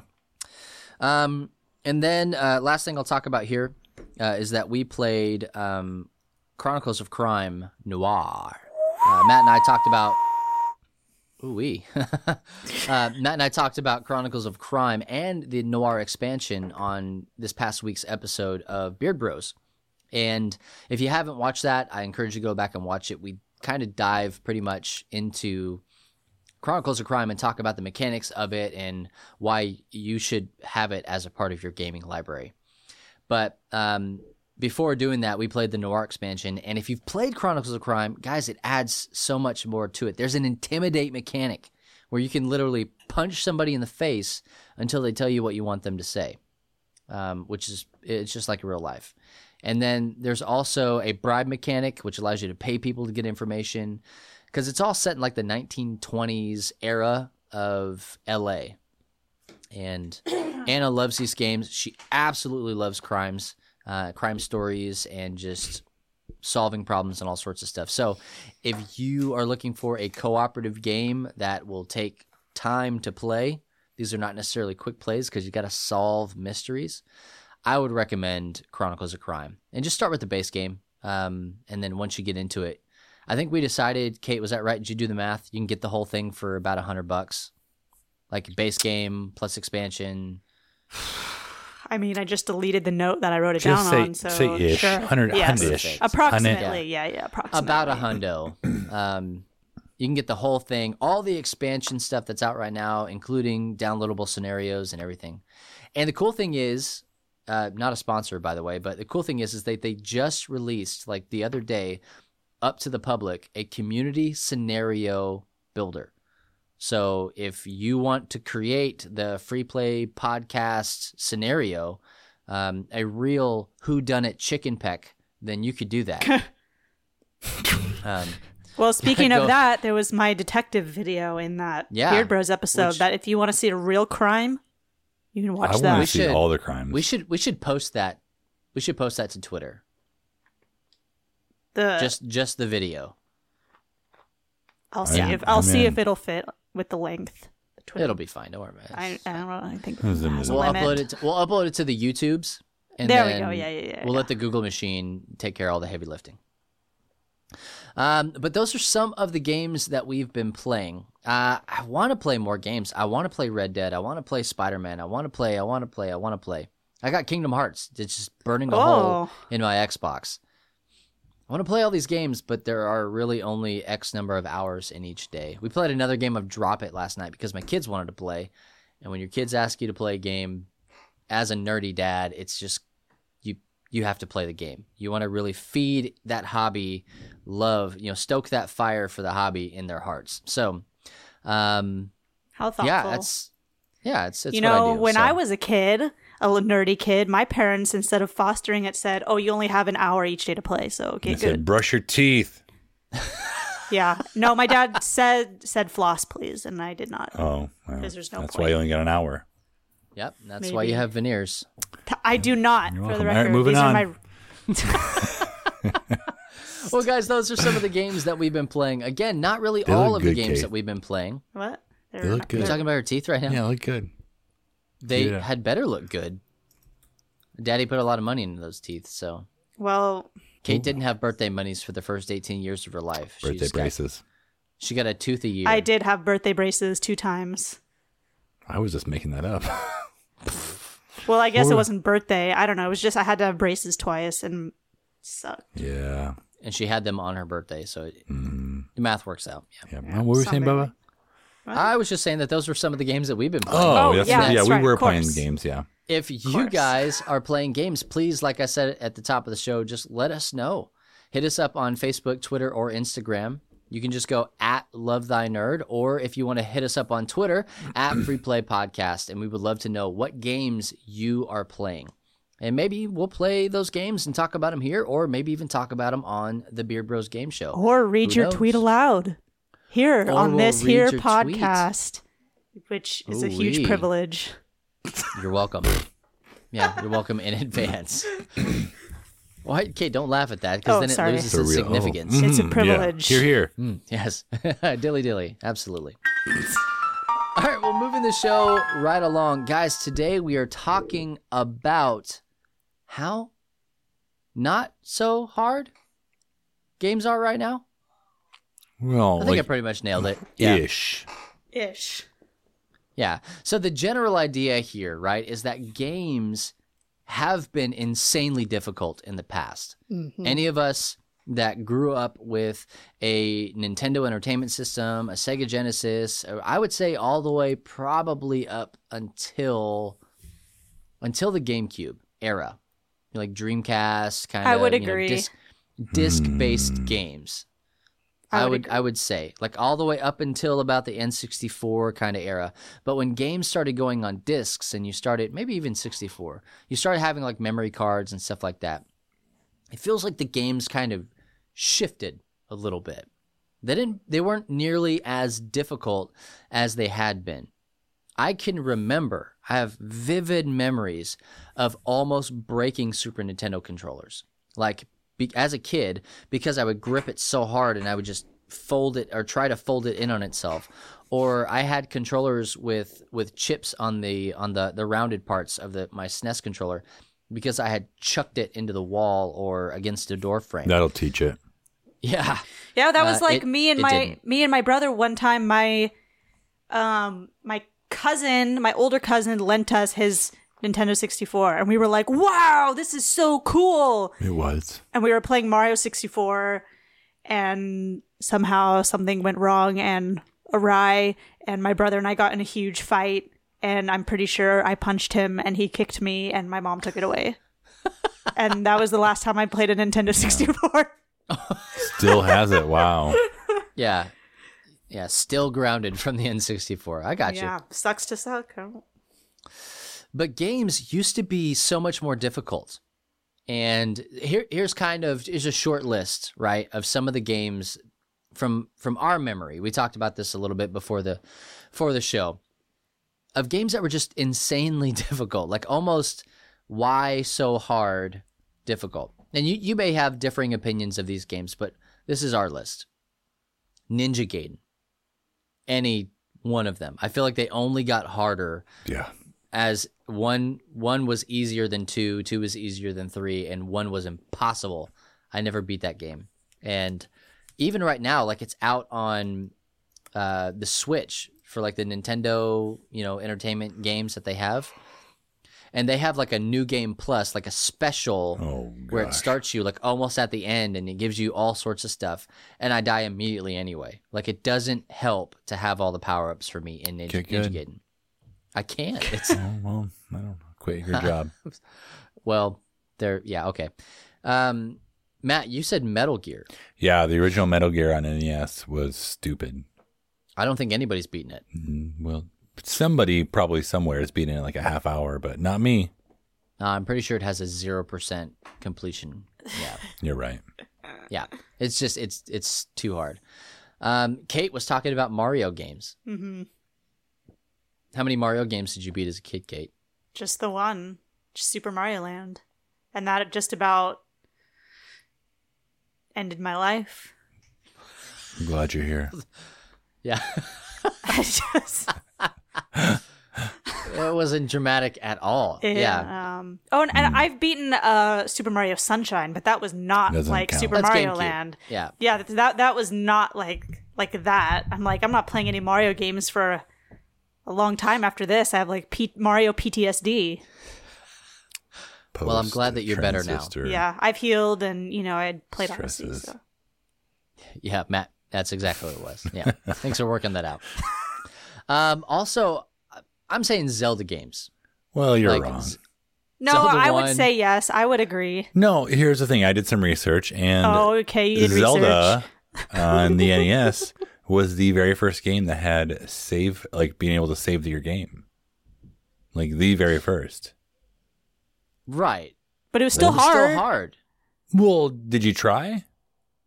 Um, and then uh, last thing I'll talk about here uh, is that we played um, Chronicles of Crime Noir. Uh, Matt and I talked about. Ooh wee. uh, Matt and I talked about Chronicles of Crime and the Noir expansion on this past week's episode of Beard Bros. And if you haven't watched that, I encourage you to go back and watch it. We kind of dive pretty much into Chronicles of Crime and talk about the mechanics of it and why you should have it as a part of your gaming library. But um, before doing that, we played the Noir expansion. And if you've played Chronicles of Crime, guys, it adds so much more to it. There's an intimidate mechanic where you can literally punch somebody in the face until they tell you what you want them to say, um, which is it's just like real life. And then there's also a bribe mechanic, which allows you to pay people to get information because it's all set in like the 1920s era of LA. And Anna loves these games. She absolutely loves crimes, uh, crime stories, and just solving problems and all sorts of stuff. So, if you are looking for a cooperative game that will take time to play, these are not necessarily quick plays because you got to solve mysteries. I would recommend Chronicles of Crime and just start with the base game. Um, and then once you get into it, I think we decided, Kate, was that right? Did you do the math? You can get the whole thing for about a hundred bucks, like base game plus expansion. I mean, I just deleted the note that I wrote it Just down say on. So say ish, sure. hundred Yes. ish, Approximately, yeah, yeah, approximately. About a hundo. Um, you can get the whole thing, all the expansion stuff that's out right now, including downloadable scenarios and everything. And the cool thing is, uh, not a sponsor by the way, but the cool thing is, is that they just released like the other day, up to the public, a community scenario builder. So if you want to create the free play podcast scenario, um, a real who done it chicken peck, then you could do that. um, Well, speaking Go. of that, there was my detective video in that Yeah, Beard Bros episode. which- that if you want to see a real crime, you can watch I that. want to see should- all the crimes. we should we should post that. We should post that to Twitter. The Just just the video. I'll see I'm- if I'll I'm see in. if it'll fit with the length. The Twitter. It'll be fine. Don't worry about it. I, I don't know. I think it in has the- we'll limit. upload it. To, we'll upload it to the YouTubes. And There we then go. Yeah, yeah, yeah, We'll yeah. let the Google machine take care of all the heavy lifting. Um, but those are some of the games that we've been playing. Uh, I want to play more games. I want to play Red Dead. I want to play Spider Man. I want to play. I want to play. I want to play. I got Kingdom Hearts. It's just burning a hole Oh. in my Xbox. I want to play all these games, but there are really only X number of hours in each day. We played another game of Drop It last night because my kids wanted to play. And when your kids ask you to play a game, as a nerdy dad, it's just you you have to play the game. You want to really feed that hobby love, you know, stoke that fire for the hobby in their hearts. So, um, How thoughtful. yeah, that's yeah, it's it's you what I know, do, when so. I was a kid, a nerdy kid, my parents instead of fostering it said, "Oh, you only have an hour each day to play." So okay, They said, good. brush your teeth. Yeah. No, my dad said said floss, please, and I did not. Oh, well, 'Cause there's no that's point. why you only got an hour. Yep, that's why you have veneers. I do not. You're for the welcome. All right, record, moving these on. are my Well, guys, those are some of the games that we've been playing. Again, not really They all of the games Kate. that we've been playing. what? They're They look not- good. You're talking about her teeth right now. Yeah, look good. They Yeah. had better look good. Daddy put a lot of money into those teeth, so Well, Kate didn't have birthday monies for the first 18 years of her life. She Birthday got- braces. she got a tooth a year. I did have birthday braces two times. I was just making that up. Well, I guess Or- it wasn't birthday. I don't know. It was just I had to have braces twice and it sucked. yeah. and she had them on her birthday, so it, Mm, the math works out. Yeah. yeah. what were we saying, Sunday. Bubba? I was just saying that those were some of the games that we've been playing. Oh, Oh, that's, yeah, yeah, that's we right, were playing games. Yeah. If you guys are playing games, please, like I said at the top of the show, just let us know. Hit us up on Facebook, Twitter, or Instagram. You can just go at Love Thy Nerd, or if you want to hit us up on Twitter, at Free Play Podcast, and we would love to know what games you are playing. And maybe we'll play those games and talk about them here, or maybe even talk about them on the Beard Bros Game Show. Or read Who your tweet aloud here Or on we'll this here your tweet. podcast, which is a huge Ooh-wee. privilege. You're welcome. Yeah, you're welcome in advance. Why, Kate? Don't laugh at that because Oh, then it sorry. loses its real. significance. Oh. It's a yeah. privilege. Here, here. Mm, yes, dilly dilly, absolutely. All right, well, moving the show right along, guys. Today we are talking about how not so hard games are right now. Well, I think I pretty much nailed it. Yeah, ish. Ish. yeah. So the general idea here, right, is that games have been insanely difficult in the past. Mm-hmm. Any of us that grew up with a Nintendo Entertainment System, a Sega Genesis, uh, I would say all the way probably up until until the GameCube era, like Dreamcast kind of. I would you know, agree. disc, disc-based hmm. games. I I would would I would say like all the way up until about the N64 kind of era. But when games started going on discs and you started maybe even 64, you started having like memory cards and stuff like that. It feels like the games kind of shifted a little bit. They didn't they weren't nearly as difficult as they had been. I can remember, I have vivid memories of almost breaking Super Nintendo controllers. Like be, as a kid, because I would grip it so hard and I would just fold it or try to fold it in on itself. Or I had controllers with with chips on the on the the rounded parts of the my SNES controller because I had chucked it into the wall or against a door frame. That'll teach it. Yeah. Yeah, that was Uh, like it- me and my didn't. me and my brother one time my um my cousin, my older cousin lent us his Nintendo 64 and we were like, "Wow, this is so cool." It was. And we were playing Mario 64 and somehow something went wrong and awry and my brother and I got in a huge fight and I'm pretty sure I punched him and he kicked me and my mom took it away. and that was the last time I played a Nintendo 64. Still has it. Wow. Yeah. Yeah, still grounded from the N64. I got you. yeah, sucks to suck. But games used to be so much more difficult. And here here's kind of here's a short list, right, of some of the games from from our memory. We talked about this a little bit before the for the show. Of games that were just insanely difficult, like almost why so hard difficult. And you, you may have differing opinions of these games, but this is our list. Ninja Gaiden. Any one of them. I feel like they only got harder Yeah. As one one was easier than two, two was easier than three, and one was impossible. I never beat that game. And even right now, like it's out on uh, the Switch for like the Nintendo, you know, entertainment games that they have. And they have like a new game plus, like a special Oh, where it starts you like almost at the end and it gives you all sorts of stuff. And I die immediately anyway. Like it doesn't help to have all the power ups for me in Ninja, Ninja. Gaiden. I can't. It's Oh, well, I don't know. Quit your job. well, there. Yeah, okay. Um, Matt, you said Metal Gear. yeah, the original Metal Gear on NES was stupid. I don't think anybody's beaten it. Mm, Well, somebody probably somewhere is beating it in like a half hour, but not me. Uh, I'm pretty sure it has a zero percent completion. Yeah, You're right. yeah. It's just it's it's too hard. Um, Kate was talking about Mario games. hmm How many Mario games did you beat as a kid, Kate? Just the one, just Super Mario Land, and that just about ended my life. I'm glad you're here. Yeah. I just it wasn't dramatic at all. Yeah. Um, oh, and, and I've beaten uh, Super Mario Sunshine, but that was not Doesn't like count. Super That's Mario GameCube. Land. Yeah. Yeah, that, that that was not like like that. I'm like, I'm not playing any Mario games for a, a long time after this. I have like P- Mario PTSD. Well, I'm glad that you're better now. Yeah, I've healed, and you know, I had played Odyssey. Stresses. So. Yeah, Matt, that's exactly what it was. Yeah. Thanks for working that out. Um, also, I'm saying Zelda games. Well, you're Like, wrong. Z- No, Zelda I would say yes. I would agree. No, here's the thing. I did some research, and Oh, okay, you did Zelda research. on the NES was the very first game that had save, like being able to save your game, like the very first. Right. But it was still it was hard. Still hard. Well, did you try?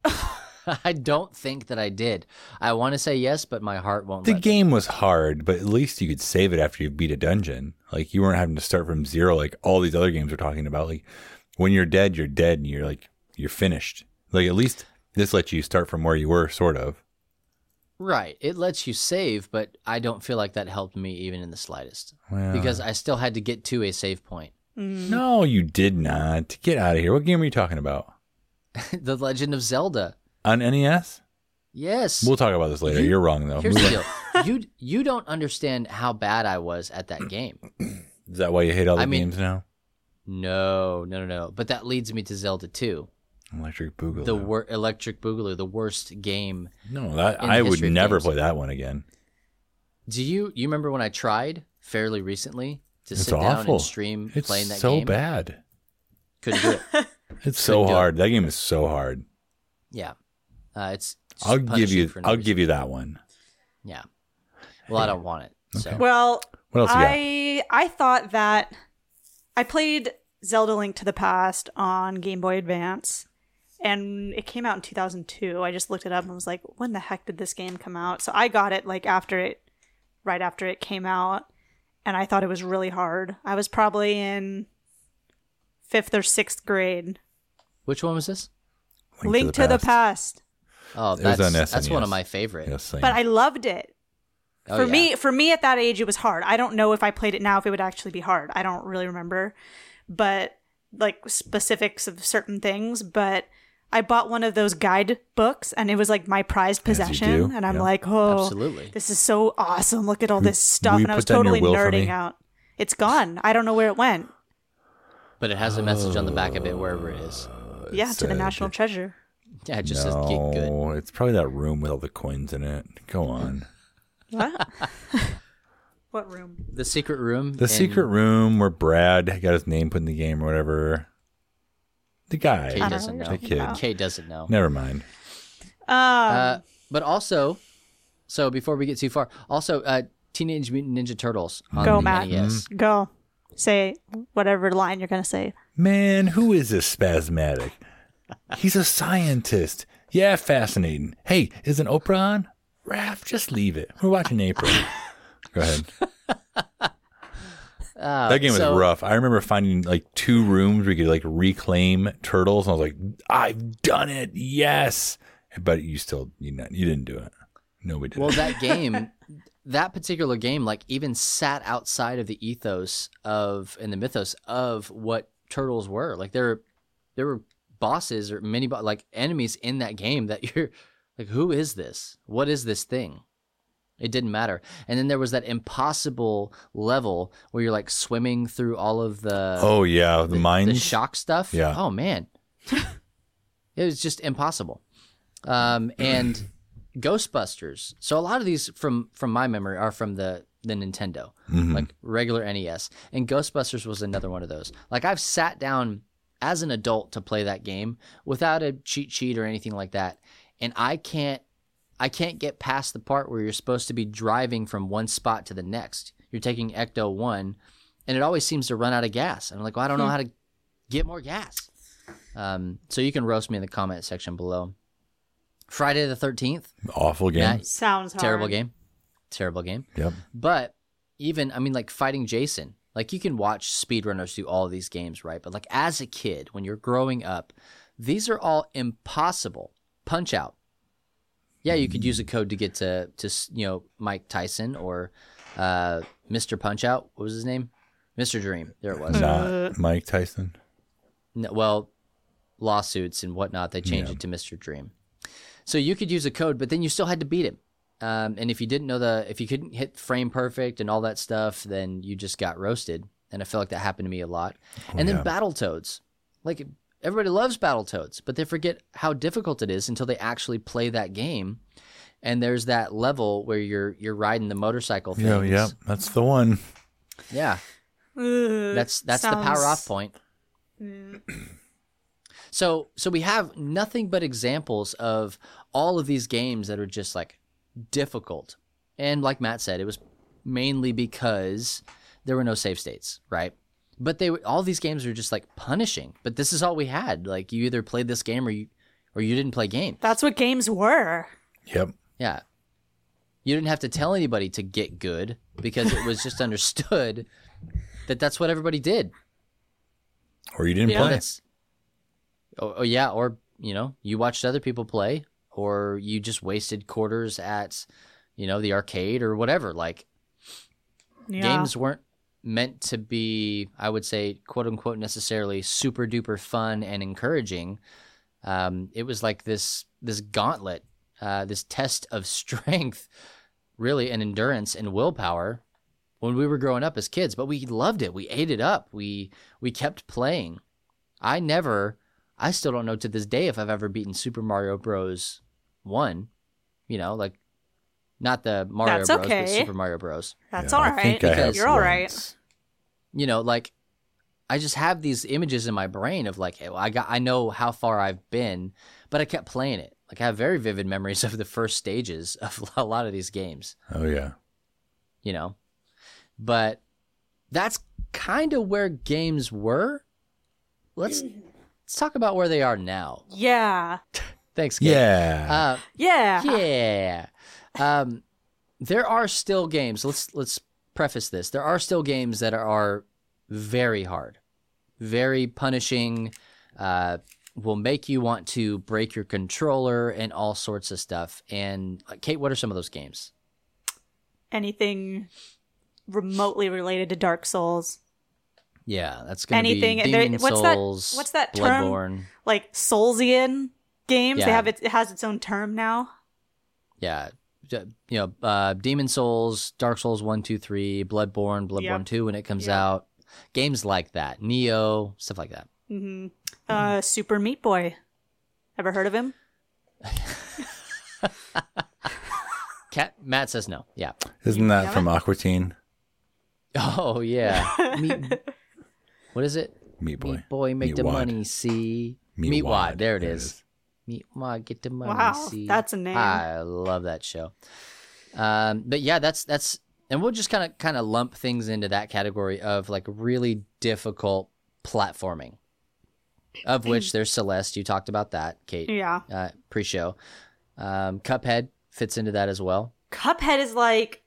I don't think that I did. I want to say yes, but my heart won't. The let me. game was hard, but at least you could save it after you beat a dungeon. Like you weren't having to start from zero, like all these other games are talking about. Like when you're dead, you're dead, and you're like you're finished. Like at least this lets you start from where you were, sort of. Right. It lets you save, but I don't feel like that helped me even in the slightest Well, because I still had to get to a save point. Mm-hmm. no, you did not. Get out of here. What game are you talking about? the Legend of Zelda. On NES? Yes. We'll talk about this later. You- You, are wrong though. Here's Move the on. deal. You you don't understand how bad I was at that game. Is that why you hate all the I mean- games now? No, no, no, no. But that leads me to Zelda 2. Electric Boogaloo. The wor- Electric Boogaloo, the worst game. no, that in I would never play that one again. Do you you remember when I tried fairly recently to It's sit down awful. and stream It's playing that so game? bad. Couldn't do it. It's so Couldn't do it. hard. That game is so hard. yeah. Uh, it's, it's I'll give you. punishing no I'll reason. give you that one. Yeah. Well, I don't want it. So Well, What else you got? I I thought that I played Zelda Link to the Past on Game Boy Advance and it came out in 2002. I just looked it up and was like, when the heck did this game come out? So I got it like after it right after it came out and I thought it was really hard. I was probably in 5th or 6th grade. which one was this? Link, to, the Past. Oh, It was that's on that's one of my favorite. Yes. But I loved it. Oh, for yeah. me for me at that age it was hard i don't know if i played it now if it would actually be hard i don't really remember but like specifics of certain things but i bought one of those guide books and it was like my prized possession and i'm yeah. like oh Absolutely. this is so awesome look at all this stuff and i was put that in your totally nerding out it's gone i don't know where it went But it has a message on the back of it wherever it is. Uh, yeah to the said- national treasure Yeah, it just says get good. no, it's probably that room with all the coins in it. Go on. what what room The secret room. The in- secret room where Brad got his name put in the game or whatever. The guy. Kate I don't doesn't know. you're about. Kate doesn't know. Never mind. um Uh, but also, so before we get too far, also uh, Teenage Mutant Ninja Turtles on Go, the Matt. NES. go say whatever line you're gonna say Man, who is this spasmatic? He's a scientist. Yeah, fascinating. Hey, isn't Oprah on? Raph, just leave it. We're watching April. Go ahead. Uh, That game was so- rough. I remember finding like two rooms where you could like reclaim turtles, and I was like, "I've done it, yes!" But you still, you know, you didn't do it. Nobody did. Well, that game, that particular game, like even sat outside of the ethos of and the mythos of what turtles were. Like there, there were bosses or many like enemies in that game that you're like, who is this? What is this thing? It didn't matter. And then there was that impossible level where you're like swimming through all of the oh yeah, the, the, mines. the shock stuff. Yeah. Oh man, it was just impossible. Um, and Ghostbusters. So a lot of these from from my memory are from the the Nintendo, Mm-hmm. like regular NES. And Ghostbusters was another one of those. Like I've sat down as an adult to play that game without a cheat sheet or anything like that, and I can't I can't get past the part where you're supposed to be driving from one spot to the next. You're taking Ecto one, and it always seems to run out of gas. And I'm like, well, I don't know how to get more gas. Um, so you can roast me in the comment section below. Friday the Thirteenth, Awful game. Matt, sounds hard. terrible game, terrible game. Yep. But even, I mean, like fighting Jason, like you can watch speedrunners do all these games, right? But like as a kid, when you're growing up, these are all impossible. Punch out. Yeah, you could use a code to get to to you know Mike Tyson or uh, Mr. Punch Out. What was his name? Mr. Dream. There it was. Not Mike Tyson. No, well, lawsuits and whatnot, they changed it to Mr. Dream. So you could use a code, but then you still had to beat him. Um, and if you didn't know the, if you couldn't hit frame perfect and all that stuff, then you just got roasted. And I feel like that happened to me a lot. and then yeah. Battletoads, like everybody loves Battletoads, but they forget how difficult it is until they actually play that game. And there's that level where you're you're riding the motorcycle things. Yeah, yeah, that's the one. Yeah. Ugh, That's that's the power off sounds- point. So so we have nothing but examples of all of these games that are just like difficult. And like Matt said, it was mainly because there were no save states, right? But they all these games are just like punishing. But this is all we had. Like you either played this game or you or you didn't play games. That's what games were. Yep. Yeah. You didn't have to tell anybody to get good because it was just understood that that's what everybody did. Or you didn't Yeah. play. That's, oh, oh yeah, or you know, you watched other people play, or you just wasted quarters at, you know, the arcade or whatever. Like Yeah. games weren't meant to be, I would say, quote unquote, necessarily super duper fun and encouraging. Um, it was like this this gauntlet, uh, this test of strength, really, and endurance and willpower when we were growing up as kids. But we loved it. We ate it up. We we kept playing. I never, I still don't know to this day if I've ever beaten Super Mario Bros. One. You know, like not the Mario That's Bros. but. Super Mario Bros. That's Yeah, all I think I have You're all right. Once. you know like i just have these images in my brain of like hey, well, i got i know how far i've been but i kept playing it like i have very vivid memories of the first stages of a lot of these games Oh yeah. you know but that's kind of where games were let's let's talk about where they are now Yeah. thanks Kate. Yeah. uh, Yeah. yeah. Um, there are still games. Let's let's preface this. There are still games that are very hard, very punishing. Uh, will make you want to break your controller and all sorts of stuff. And Kate, what are some of those games? Anything remotely related to Dark Souls. Yeah, that's gonna Anything- be Demon what's that- Souls. what's that term? Bloodborne. Like Soulsian games. They have it, it has its own term now. Yeah. D- You know, uh, Demon Souls, Dark Souls 1, 2, 3, Bloodborne, Bloodborne Yep. 2 when it comes Yep. out. Games like that. Nioh, stuff like that. hmm Uh, Super Meat Boy. Ever heard of him? Cat Matt says no. Yeah. Isn't that have from Aqua Teen? Oh yeah. Meat, what is it? Meat Boy. Meat boy, make Meat the wad. money. See. Meat Meat, wad. wad. There it it is. is. Meat wad. Get the money. Wow, see. that's a name. I love that show. Um, but yeah, that's that's, and we'll just kind of kind of lump things into that category of like really difficult platforming. Of which there's Celeste. You talked about that, Kate. Yeah. Uh, pre-show. Um, Cuphead fits into that as well. Cuphead is like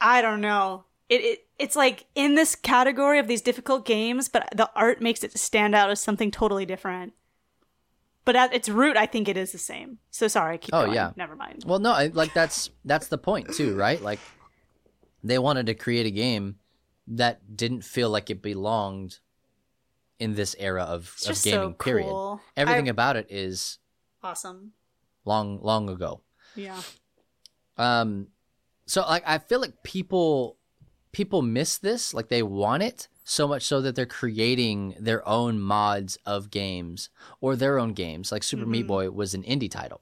I don't know. It, it it's like in this category of these difficult games, but the art makes it stand out as something totally different. But at its root, I think it is the same. So sorry. Keep Oh, going. yeah. Never mind. Well, no, I- like that's that's the point too, right? Like they wanted to create a game that didn't feel like it belonged in this era of, of gaming. so period. cool. Everything I- about it is Awesome. long long ago. Yeah. Um, so like I feel like people people miss this, like they want it so much so that they're creating their own mods of games or their own games. Like Super Meat Mhm. Boy was an indie title.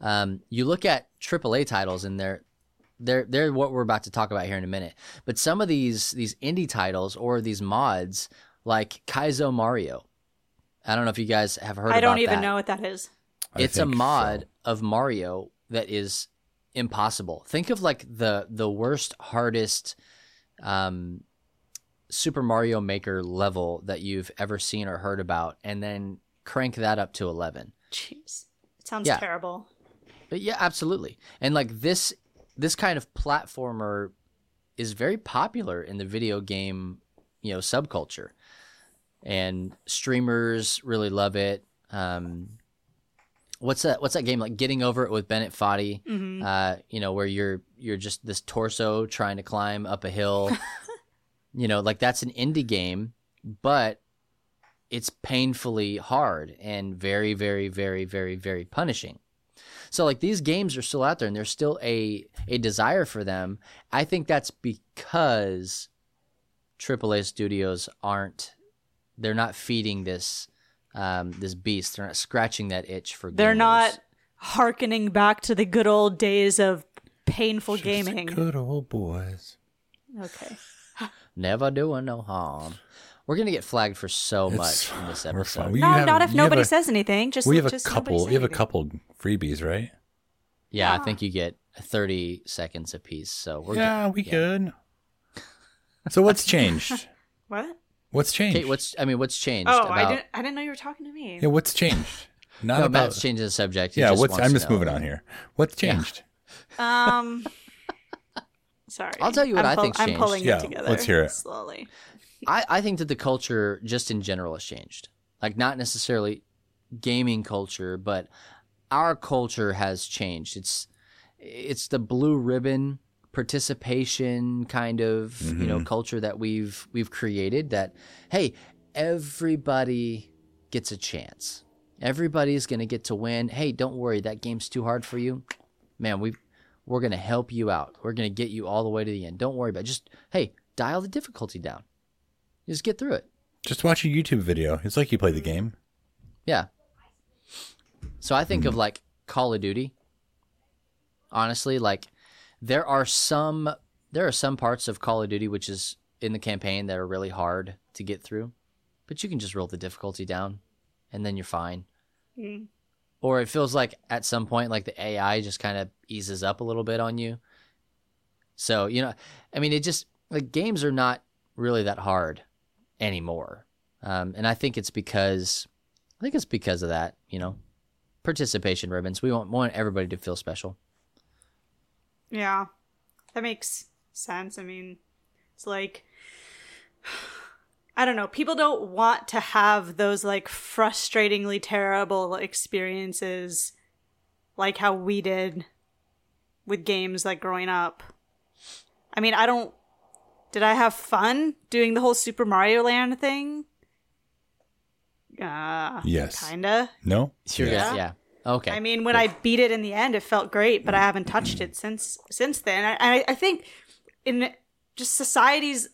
Um, you look at AAA titles and they're they're they're what we're about to talk about here in a minute. But some of these these indie titles or these mods, like Kaizo Mario. I don't know if you guys have heard. Of it. I don't about even that know what that is. I it's a mod so. of Mario that is impossible. Think of like the the worst, hardest um, Super Mario Maker level that you've ever seen or heard about, and then crank that up to eleven. Jeez. It sounds Yeah. terrible. But yeah, absolutely. And like this this kind of platformer is very popular in the video game, you know, subculture. And streamers really love it. Um what's that what's that game like getting over it with Bennett Foddy Mm-hmm. uh you know where you're you're just this torso trying to climb up a hill you know like that's an indie game but it's painfully hard and very very very very very punishing so like these games are still out there and there's still a a desire for them i think that's because aaa studios aren't they're not feeding this um, this beast they're not scratching that itch for good. They're gamers. not harkening back to the good old days of painful gaming. Good old boys. Okay. Never doing no harm we're gonna get flagged for so much in this we're episode fine. We No, have- not if nobody a- says anything. Just We have a just nobody couple. say You have a couple freebies, right? yeah i think you get 30 seconds apiece so we're yeah, good. we could. So what's changed? What? What's changed? Kate, what's I mean, what's changed? Oh, about, I didn't. I didn't know you were talking to me. yeah, what's changed? Not No, about. Matt's changing the subject. He yeah, just what's? wants I'm just know. moving on here. What's changed? Um. Sorry. I'll tell you what I'm I pull- think's I'm pulling Yeah, it together. let's hear it. slowly. I, I think that the culture just in general has changed. Like not necessarily gaming culture, but our culture has changed. It's it's the blue ribbon participation kind of you know mm-hmm. culture that we've we've created that hey everybody gets a chance everybody's gonna get to win hey don't worry that game's too hard for you man we we're gonna help you out we're gonna get you all the way to the end don't worry about it. just hey dial the difficulty down just get through it Just watch a YouTube video. It's like you play the game. yeah. So I think of like Call of Duty. Honestly, like there are some there are some parts of Call of Duty which is in the campaign that are really hard to get through, but you can just roll the difficulty down and then you're fine. Mm. Or it feels like at some point like the AI just kind of eases up a little bit on you. So, you know, I mean it just like games are not really that hard anymore. Um, and I think it's because I think it's because of that, you know, participation ribbons. We want want everybody to feel special. Yeah, that makes sense. I mean, it's like I don't know. People don't want to have those like frustratingly terrible experiences, like how we did with games like growing up. I mean, I don't. Did I have fun doing the whole Super Mario Land thing? Uh, Yes. kinda. No. Sure, yeah. yeah. Okay. I mean, when I beat it in the end, it felt great, but I haven't touched it since since then. I, I, I think in just society's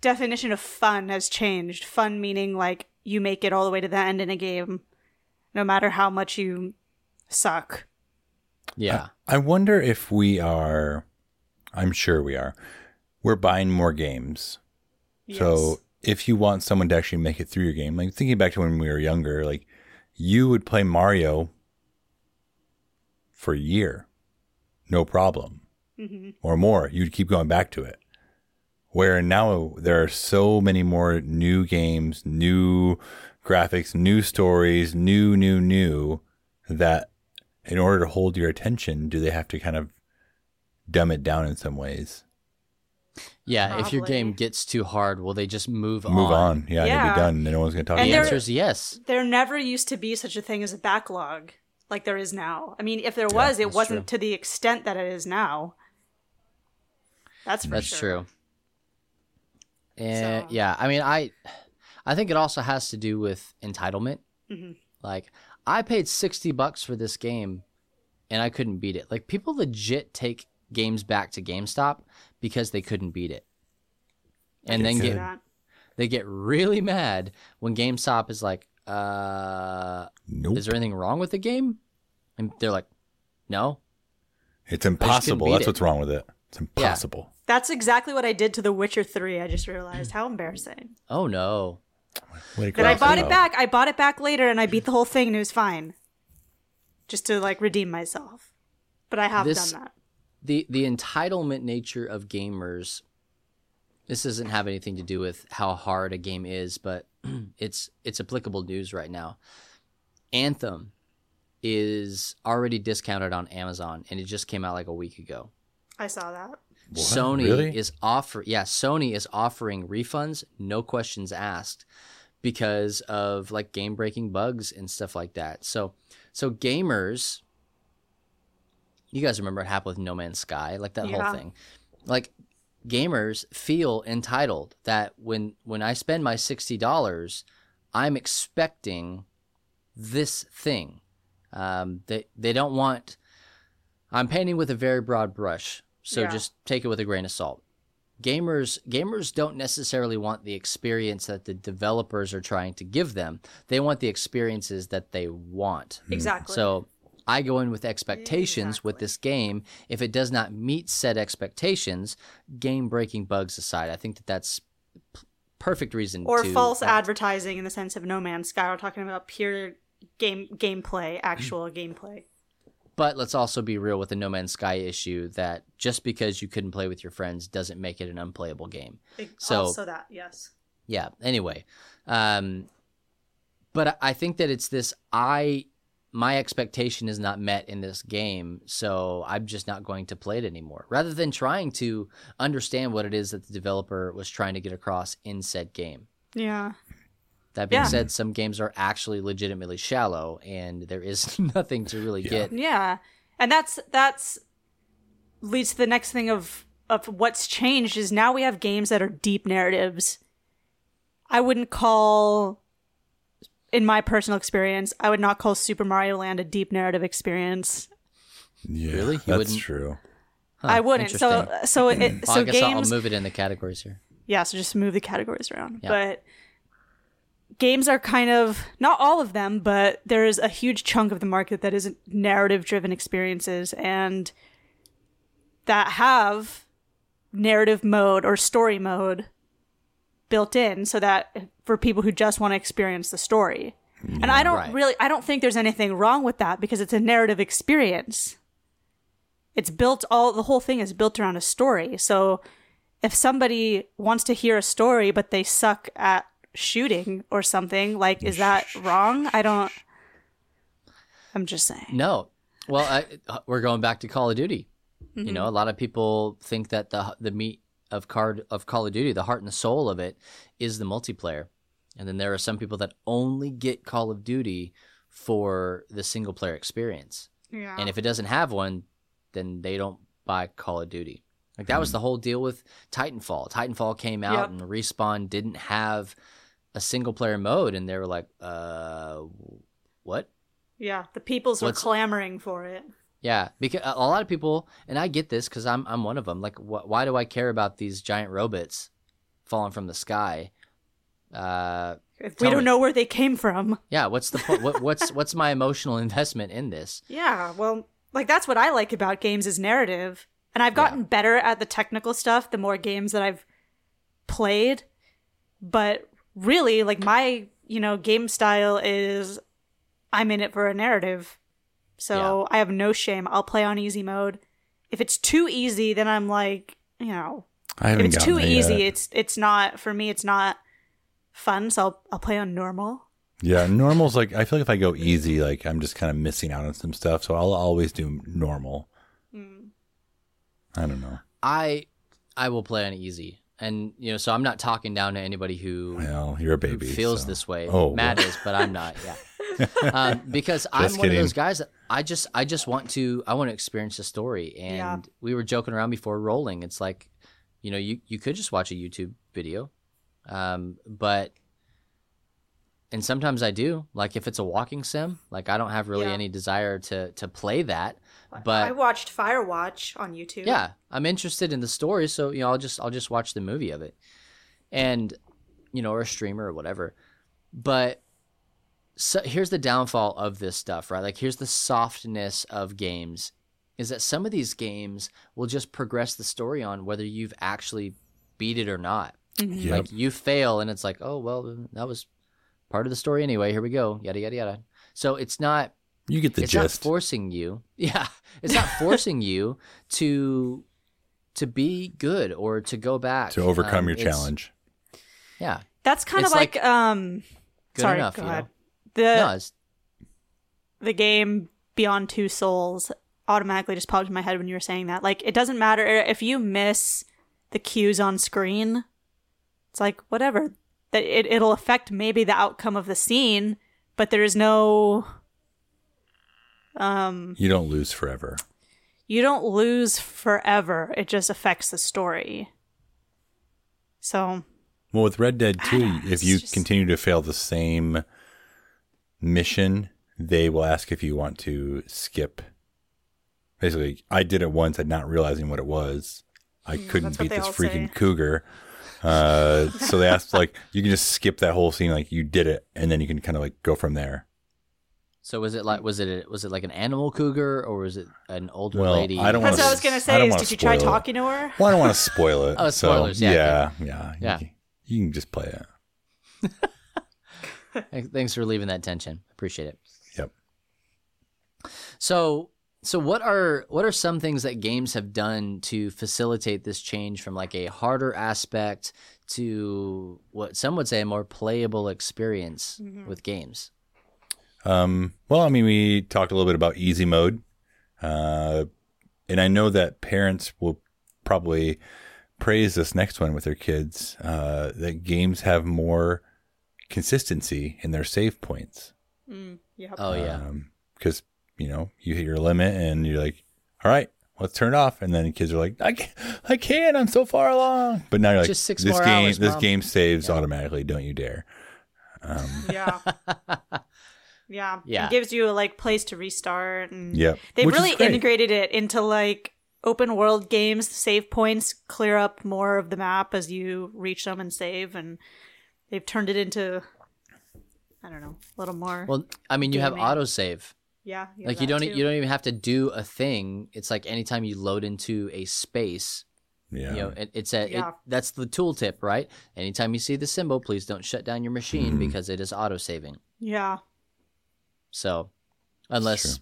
definition of fun has changed. Fun meaning like you make it all the way to the end in a game, no matter how much you suck. yeah. I wonder if we are. I'm sure we are. We're buying more games. Yes. So if you want someone to actually make it through your game, like thinking back to when we were younger, like you would play Mario for a year, no problem, mm-hmm. or more. You'd keep going back to it. Where now there are so many more new games, new graphics, new stories, new, new, new, that in order to hold your attention, do they have to kind of dumb it down in some ways? Yeah. If your game gets too hard, will they just move, Move on. Yeah, Yeah. you'll be done. and No one's going to talk And The about there- answer is yes. there never used to be such a thing as a backlog like there is now. I mean, if there was, it wasn't true. to the extent that it is now. That's for That's sure. true. And So- yeah, I mean, I, I think it also has to do with entitlement. Mm-hmm. Like, I paid sixty bucks for this game, and I couldn't beat it. Like, people legit take games back to GameStop because they couldn't beat it, and then get That. they get really mad when GameStop is like, "Uh, Nope. is there anything wrong with the game?" And they're like, "No." It's impossible. That's it. what's wrong with it. It's impossible. That's exactly what I did to The Witcher 3. I just realized how embarrassing. Oh no. Way to But I bought it out. back. I bought it back later and I beat the whole thing and it was fine. Just to like redeem myself. But I have This- done that. the the entitlement nature of gamers this doesn't have anything to do with how hard a game is but it's it's applicable news right now anthem is already discounted on amazon and it just came out like a week ago I saw that. Sony Really? is offer yeah sony is offering refunds no questions asked because of like game breaking bugs and stuff like that so So gamers, you guys remember what happened with No Man's Sky, like that Yeah. whole thing. Like gamers feel entitled that when when I spend my sixty dollars, I'm expecting this thing. Um, they they don't want. I'm painting with a very broad brush, so Yeah. just take it with a grain of salt. Gamers gamers don't necessarily want the experience that the developers are trying to give them. They want the experiences that they want. Exactly. So I go in with expectations with this game. If it does not meet said expectations, game breaking bugs aside, I think that that's p- perfect reason or to false uh, advertising in the sense of No Man's Sky. We're talking about pure game gameplay, actual gameplay. But let's also be real with the No Man's Sky issue that just because you couldn't play with your friends doesn't make it an unplayable game. So- also that, yes. yeah anyway um but I- i think that it's this i my expectation is not met in this game so i'm just not going to play it anymore rather than trying to understand what it is that the developer was trying to get across in said game Yeah. That being Yeah. said some games are actually legitimately shallow and there is nothing to really get Yeah. And that's that's leads to the next thing of of what's changed is now we have games that are deep narratives. I wouldn't call in my personal experience, I would not call Super Mario Land a deep narrative experience. Yeah, Really? You That's wouldn't- true. Huh, I wouldn't. So so it Well, so i guess I'll- I'll move it in the categories here yeah, so just move the categories around. Yeah. But games are kind of not all of them, but there is a huge chunk of the market that is narrative driven experiences and that have narrative mode or story mode built in so that for people who just want to experience the story. and I don't Right. really I don't think there's anything wrong with that because it's a narrative experience. It's built all the whole thing is built around a story. So if somebody wants to hear a story but they suck at shooting or something, like is that wrong? I don't I'm just saying. No. Well, I, we're going back to Call of Duty. Mm-hmm. You know, a lot of people think that the the meat of card of Call of Duty, the heart and the soul of it, is the multiplayer. And then there are some people that only get Call of Duty for the single player experience. Yeah. And if it doesn't have one, then they don't buy Call of Duty. Like that was the whole deal with Titanfall. Titanfall came out Yep. and Respawn didn't have a single player mode, and they were like, "Uh, what?" yeah, the peoples were clamoring for it. Yeah, because a lot of people, and I get this because I'm I'm one of them. Like, wh- why do I care about these giant robots falling from the sky? Uh, If we don't me. know where they came from. yeah. What's the po- what, what's what's my emotional investment in this? Yeah, well, like that's what I like about games is narrative. And I've gotten better at the technical stuff the more games that I've played. But really, like my, you know, game style is I'm in it for a narrative. So I have no shame. I'll play on easy mode. If it's too easy, then I'm like, you know, I if haven't it's too easy, yet. it's it's not for me. It's not fun. So I'll I'll play on normal. Yeah, normal's like I feel like if I go easy, like I'm just kind of missing out on some stuff. So I'll always do normal. Mm. I don't know. I I will play on easy, and you know, so I'm not talking down to anybody who Well, you're a baby. feels so- this way. Oh, Matt well. is, but I'm not. Yeah, um, because I'm Just one of those guys that I just I just want to I want to experience the story. And Yeah. we were joking around before rolling. It's like, you know, you you could just watch a YouTube video, um, but and sometimes I do. Like if it's a walking sim, like I don't have really Yeah. any desire to to play that. I But watched Firewatch on YouTube. yeah, I'm interested in the story, so you know, I'll just I'll just watch the movie of it, and you know, or a streamer or whatever. But so here's the downfall of this stuff, right? Like here's the softness of games, is that some of these games will just progress the story on whether you've actually beat it or not. Mm-hmm. Yep. Like you fail, and it's like, oh well, that was part of the story anyway. Here we go, yada yada yada. So it's not you get the it's not forcing you yeah it's not forcing you to to be good or to go back to overcome Um, your challenge. yeah That's kind It's of like, like um good sorry, enough go you ahead. know The no, it's, the game Beyond Two Souls automatically just popped in my head when you were saying that. Like it doesn't matter if you miss the cues on screen. It's like whatever. That it it'll affect maybe the outcome of the scene, but there is no Um, You don't lose forever. you don't lose forever. It just affects the story. So Well, with Red Dead 2, if you just- continue to fail the same mission, they will ask if you want to skip. Basically, I did it once, and not realizing what it was. I couldn't beat this freaking say. cougar. Uh, so they asked, like, you can just skip that whole scene, like you did it, and then you can kind of like go from there. So was it like mm. was it a, was it like an animal cougar or was it an older Well, lady? I don't that's wanna what I was gonna say. Is did you try it. talking to her? Well, I don't want to spoil it. Oh, so, spoilers, yeah, yeah, yeah, Yeah. You, you can just play it. Thanks- Thanks for leaving that tension. Appreciate it. Yep. So so what are what are some things that games have done to facilitate this change from like a harder aspect to what some would say a more playable experience mm-hmm. with games? Um, well, I mean, we talked a little bit about easy mode, uh, and I know that parents will probably praise this next one with their kids. Uh, that games have more consistency in their save points Yep. Oh yeah. because you know you hit your limit and you're like, all right. Let's turn it off, and then the kids are like, "I can't, I can't, I'm so far along." But now you're like, Just six "This more game, hours, this Mom." game saves automatically. Don't you dare!" Yeah. yeah. Yeah. It gives you a like place to restart and Yep. they've Which really integrated it into like open world games. Save points clear up more of the map as you reach them and save and they've turned it into I don't know, a little more Well, I mean, you have autosave. yeah. have Like you don't too. you don't even have to do a thing. It's like anytime you load into a space, Yeah, you know, it, it's a it, that's the tooltip, right? Anytime you see the symbol, please don't shut down your machine Mm-hmm. because it is auto saving. Yeah. So, unless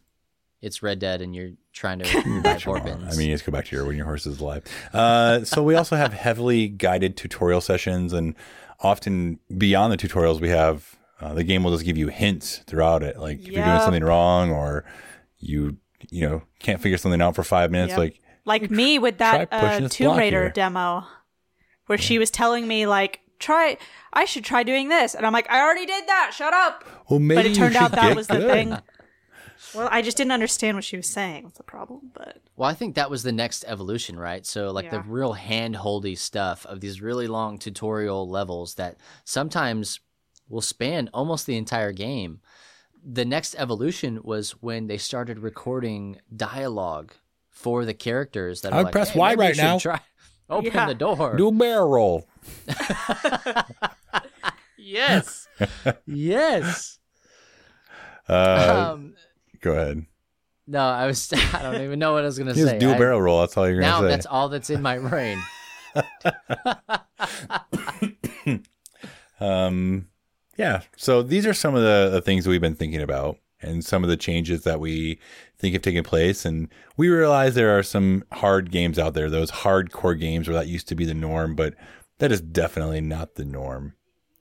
it's Red Dead and you're trying to buy four I mean, let's go back to your when your horse is alive. Uh, so we also have heavily guided tutorial sessions, and often beyond the tutorials, we have uh, the game will just give you hints throughout it, like if you're doing something wrong or you you know can't figure something out for five minutes, Yep. like Like me with that uh, Tomb Raider here. demo where she was telling me like try I should try doing this and I'm like I already did that. Shut up. well, maybe But it you turned out should that get was the good. thing. Well, I just didn't understand what she was saying. That's the problem, but Well, I think that was the next evolution, right? So, like the real hand holdy stuff of these really long tutorial levels that sometimes will span almost the entire game. The next evolution was when they started recording dialogue for the characters that I are would like, press "Hey, Y right now." Try- open Yeah. the door. Do a barrel roll. yes. yes. Uh, um, go ahead. no, I was. I don't even know what I was gonna Just say. do a I- barrel roll. That's all you're gonna say. Now that's all that's in my brain. Um, yeah. So these are some of the, the things we've been thinking about and some of the changes that we think have taken place. And we realize there are some hard games out there, those hardcore games where that used to be the norm, but that is definitely not the norm.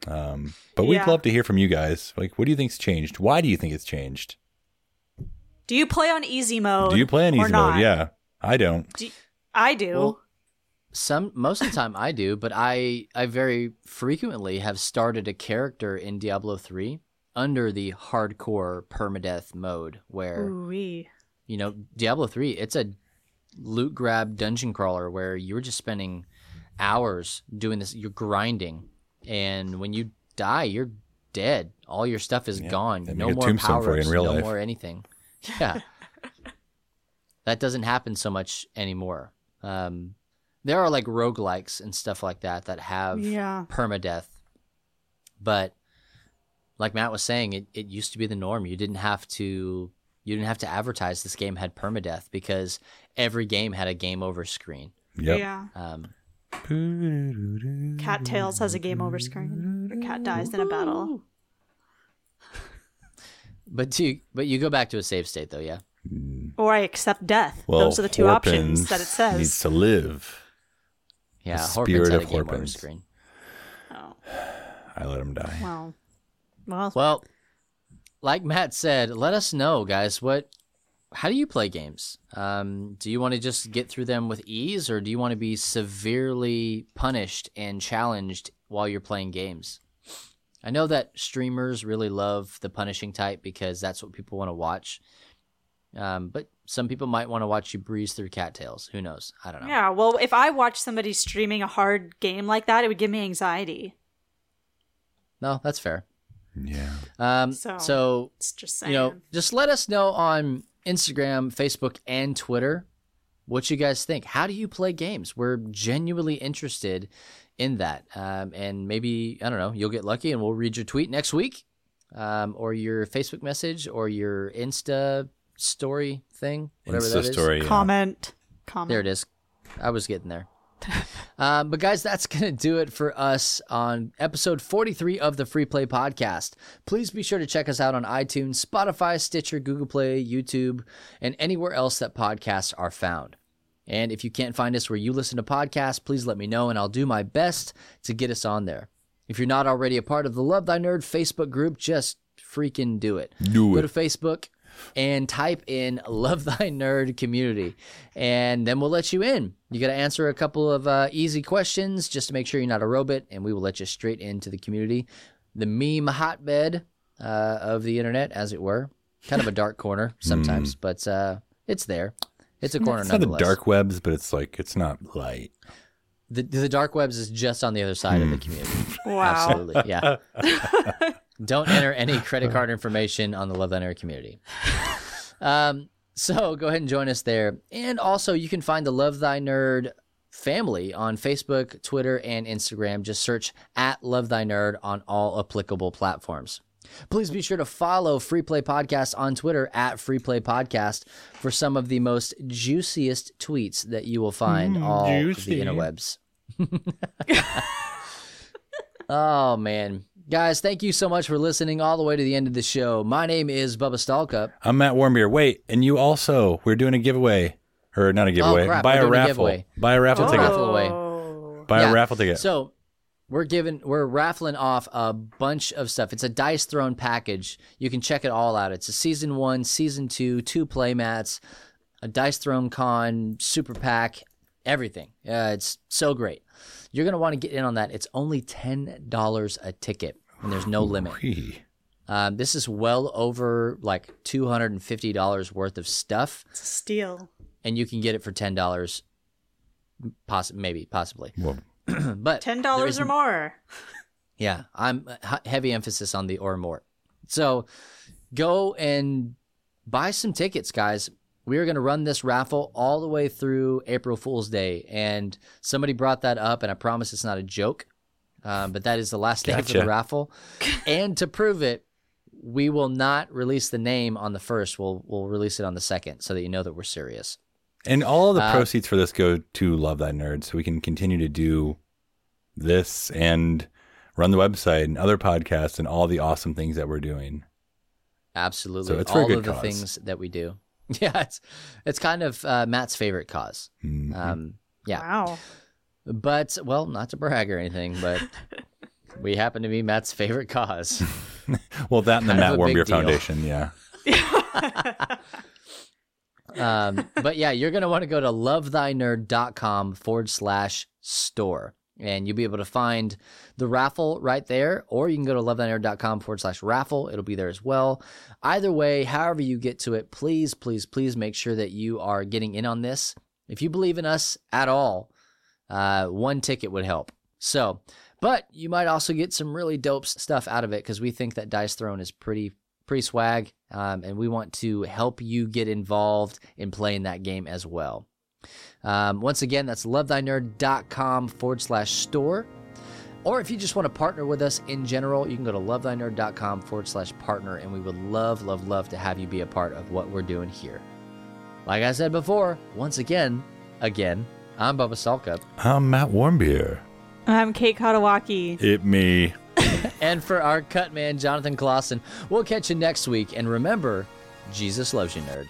Um, but we'd Yeah. love to hear from you guys. Like, what do you think's changed? Why do you think it's changed? do you play on easy mode? Do you play on easy not? mode? Yeah, I don't. Do- I do. Well, Some most of the time I do, but I I very frequently have started a character in Diablo 3 under the hardcore permadeath mode where Ooh-wee. you know Diablo 3 it's a loot grab dungeon crawler where you're just spending hours doing this you're grinding and when you die you're dead all your stuff is gone no more tombstone for you in powers real no life. more anything yeah that doesn't happen so much anymore um there are like roguelikes and stuff like that that have Yeah. permadeath but like matt was saying it, it used to be the norm you didn't have to you didn't have to advertise this game had permadeath because every game had a game over screen Yep. Yeah. um, Cattails has a game over screen. Your cat dies in a battle. but you but you go back to a save state though yeah Or I accept death. Well, Those are the two options that it says. Needs to live. yeah The Horpins spirit had of a game over Horpins. screen Oh, I let him die. well. Well, well like matt said let us know guys what how do you play games um, do you want to just get through them with ease or do you want to be severely punished and challenged while you're playing games i know that streamers really love the punishing type because that's what people want to watch Um, but some people might want to watch you breeze through cattails. Who knows? I don't know. Yeah, well, if I watched somebody streaming a hard game like that, it would give me anxiety. No, that's fair. Yeah. Um, So- so It's just saying. you know, just let us know on Instagram, Facebook, and Twitter what you guys think. How do you play games? We're genuinely interested in that. Um, and maybe, I don't know, you'll get lucky and we'll read your tweet next week um, or your Facebook message or your Insta story thing, whatever Insta that is. story. yeah. comment. Comment. There it is. I was getting there. um, but guys, that's going to do it for us on episode 43 of the Free Play Podcast. Please be sure to check us out on iTunes, Spotify, Stitcher, Google Play, YouTube, and anywhere else that podcasts are found. And if you can't find us where you listen to podcasts, please let me know and I'll do my best to get us on there. If you're not already a part of the Love Thy Nerd Facebook group, just freaking do it. Do Go it. to Facebook and type in Love Thy Nerd Community, and then we'll let you in. You got to answer a couple of uh, easy questions just to make sure you're not a robot, and we will let you straight into the community. The meme hotbed uh, of the internet, as it were. Kind of a dark corner sometimes, but uh, it's there. It's a corner It's not the dark webs, but it's like it's not light. The, the dark webs is just on the other side of the community. Wow. Absolutely, yeah. Don't enter any credit card information on the Love Thy Nerd community. Um, so go ahead and join us there, and also you can find the Love Thy Nerd family on Facebook, Twitter, and Instagram. Just search at Love Thy Nerd on all applicable platforms. Please be sure to follow Free Play Podcast on Twitter at Free Play Podcast for some of the most juiciest tweets that you will find all juicy. the interwebs. oh man. Guys, thank you so much for listening all the way to the end of the show. My name is Bubba Stallcup. I'm Matt Warmbier. Wait, and you also we're doing a giveaway, or not a giveaway. Oh, crap, Buy a a giveaway. Buy a raffle Doing a ticket. raffle. Oh. Buy Yeah. a raffle ticket. So we're giving we're raffling off a bunch of stuff. It's a Dice Throne package. You can check it all out. It's a season one, season two, two play mats, a Dice Throne con, super pack, everything. Uh, it's so great. You're gonna want to get in on that. It's only ten dollars a ticket, and there's no limit. Um, this is well over like two hundred and fifty dollars worth of stuff, It's a steal. and you can get it for ten dollars, poss- maybe possibly. Well, but $10 or more. Yeah, I'm heavy emphasis on the or more. So go and buy some tickets, guys. We are going to run this raffle all the way through April Fool's Day, and somebody brought that up, and I promise it's not a joke. Um, but that is the last day for the raffle, and to prove it, we will not release the name on the first. We'll we'll release it on the second, so that you know that we're serious. and all of the Uh, proceeds for this go to Love Thy Nerd, so we can continue to do this and run the website and other podcasts and all the awesome things that we're doing. Absolutely, So it's for a all good of the things that we do. Yeah, it's it's kind of uh, Matt's favorite cause. Mhm. Um, yeah. Wow. But well, not to brag or anything, but we happen to be Matt's favorite cause. well, that and the Matt of a big Warmbier. Foundation, yeah. Um, but yeah, you're gonna want to go to lovethynerd.com forward slash store. And you'll be able to find the raffle right there, or you can go to lovethynerd.com forward slash raffle. It'll be there as well. Either way, however you get to it, please, please, please make sure that you are getting in on this. If you believe in us at all, uh, one ticket would help. So, but you might also get some really dope stuff out of it because we think that Dice Throne is pretty pretty swag, um, and we want to help you get involved in playing that game as well. Um, once again, that's lovethynerd.com forward slash store. Or if you just want to partner with us in general, you can go to lovethynerd.com forward slash partner, and we would love, love, love to have you be a part of what we're doing here. Like I said before, once again, again, I'm Bubba Stallcup. I'm Matt Warmbier. I'm Kate Katawaki. It me. And for our cut man, Jonathan Clausen, we'll catch you next week. And remember, Jesus loves you, nerd.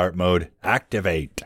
Cart mode activate.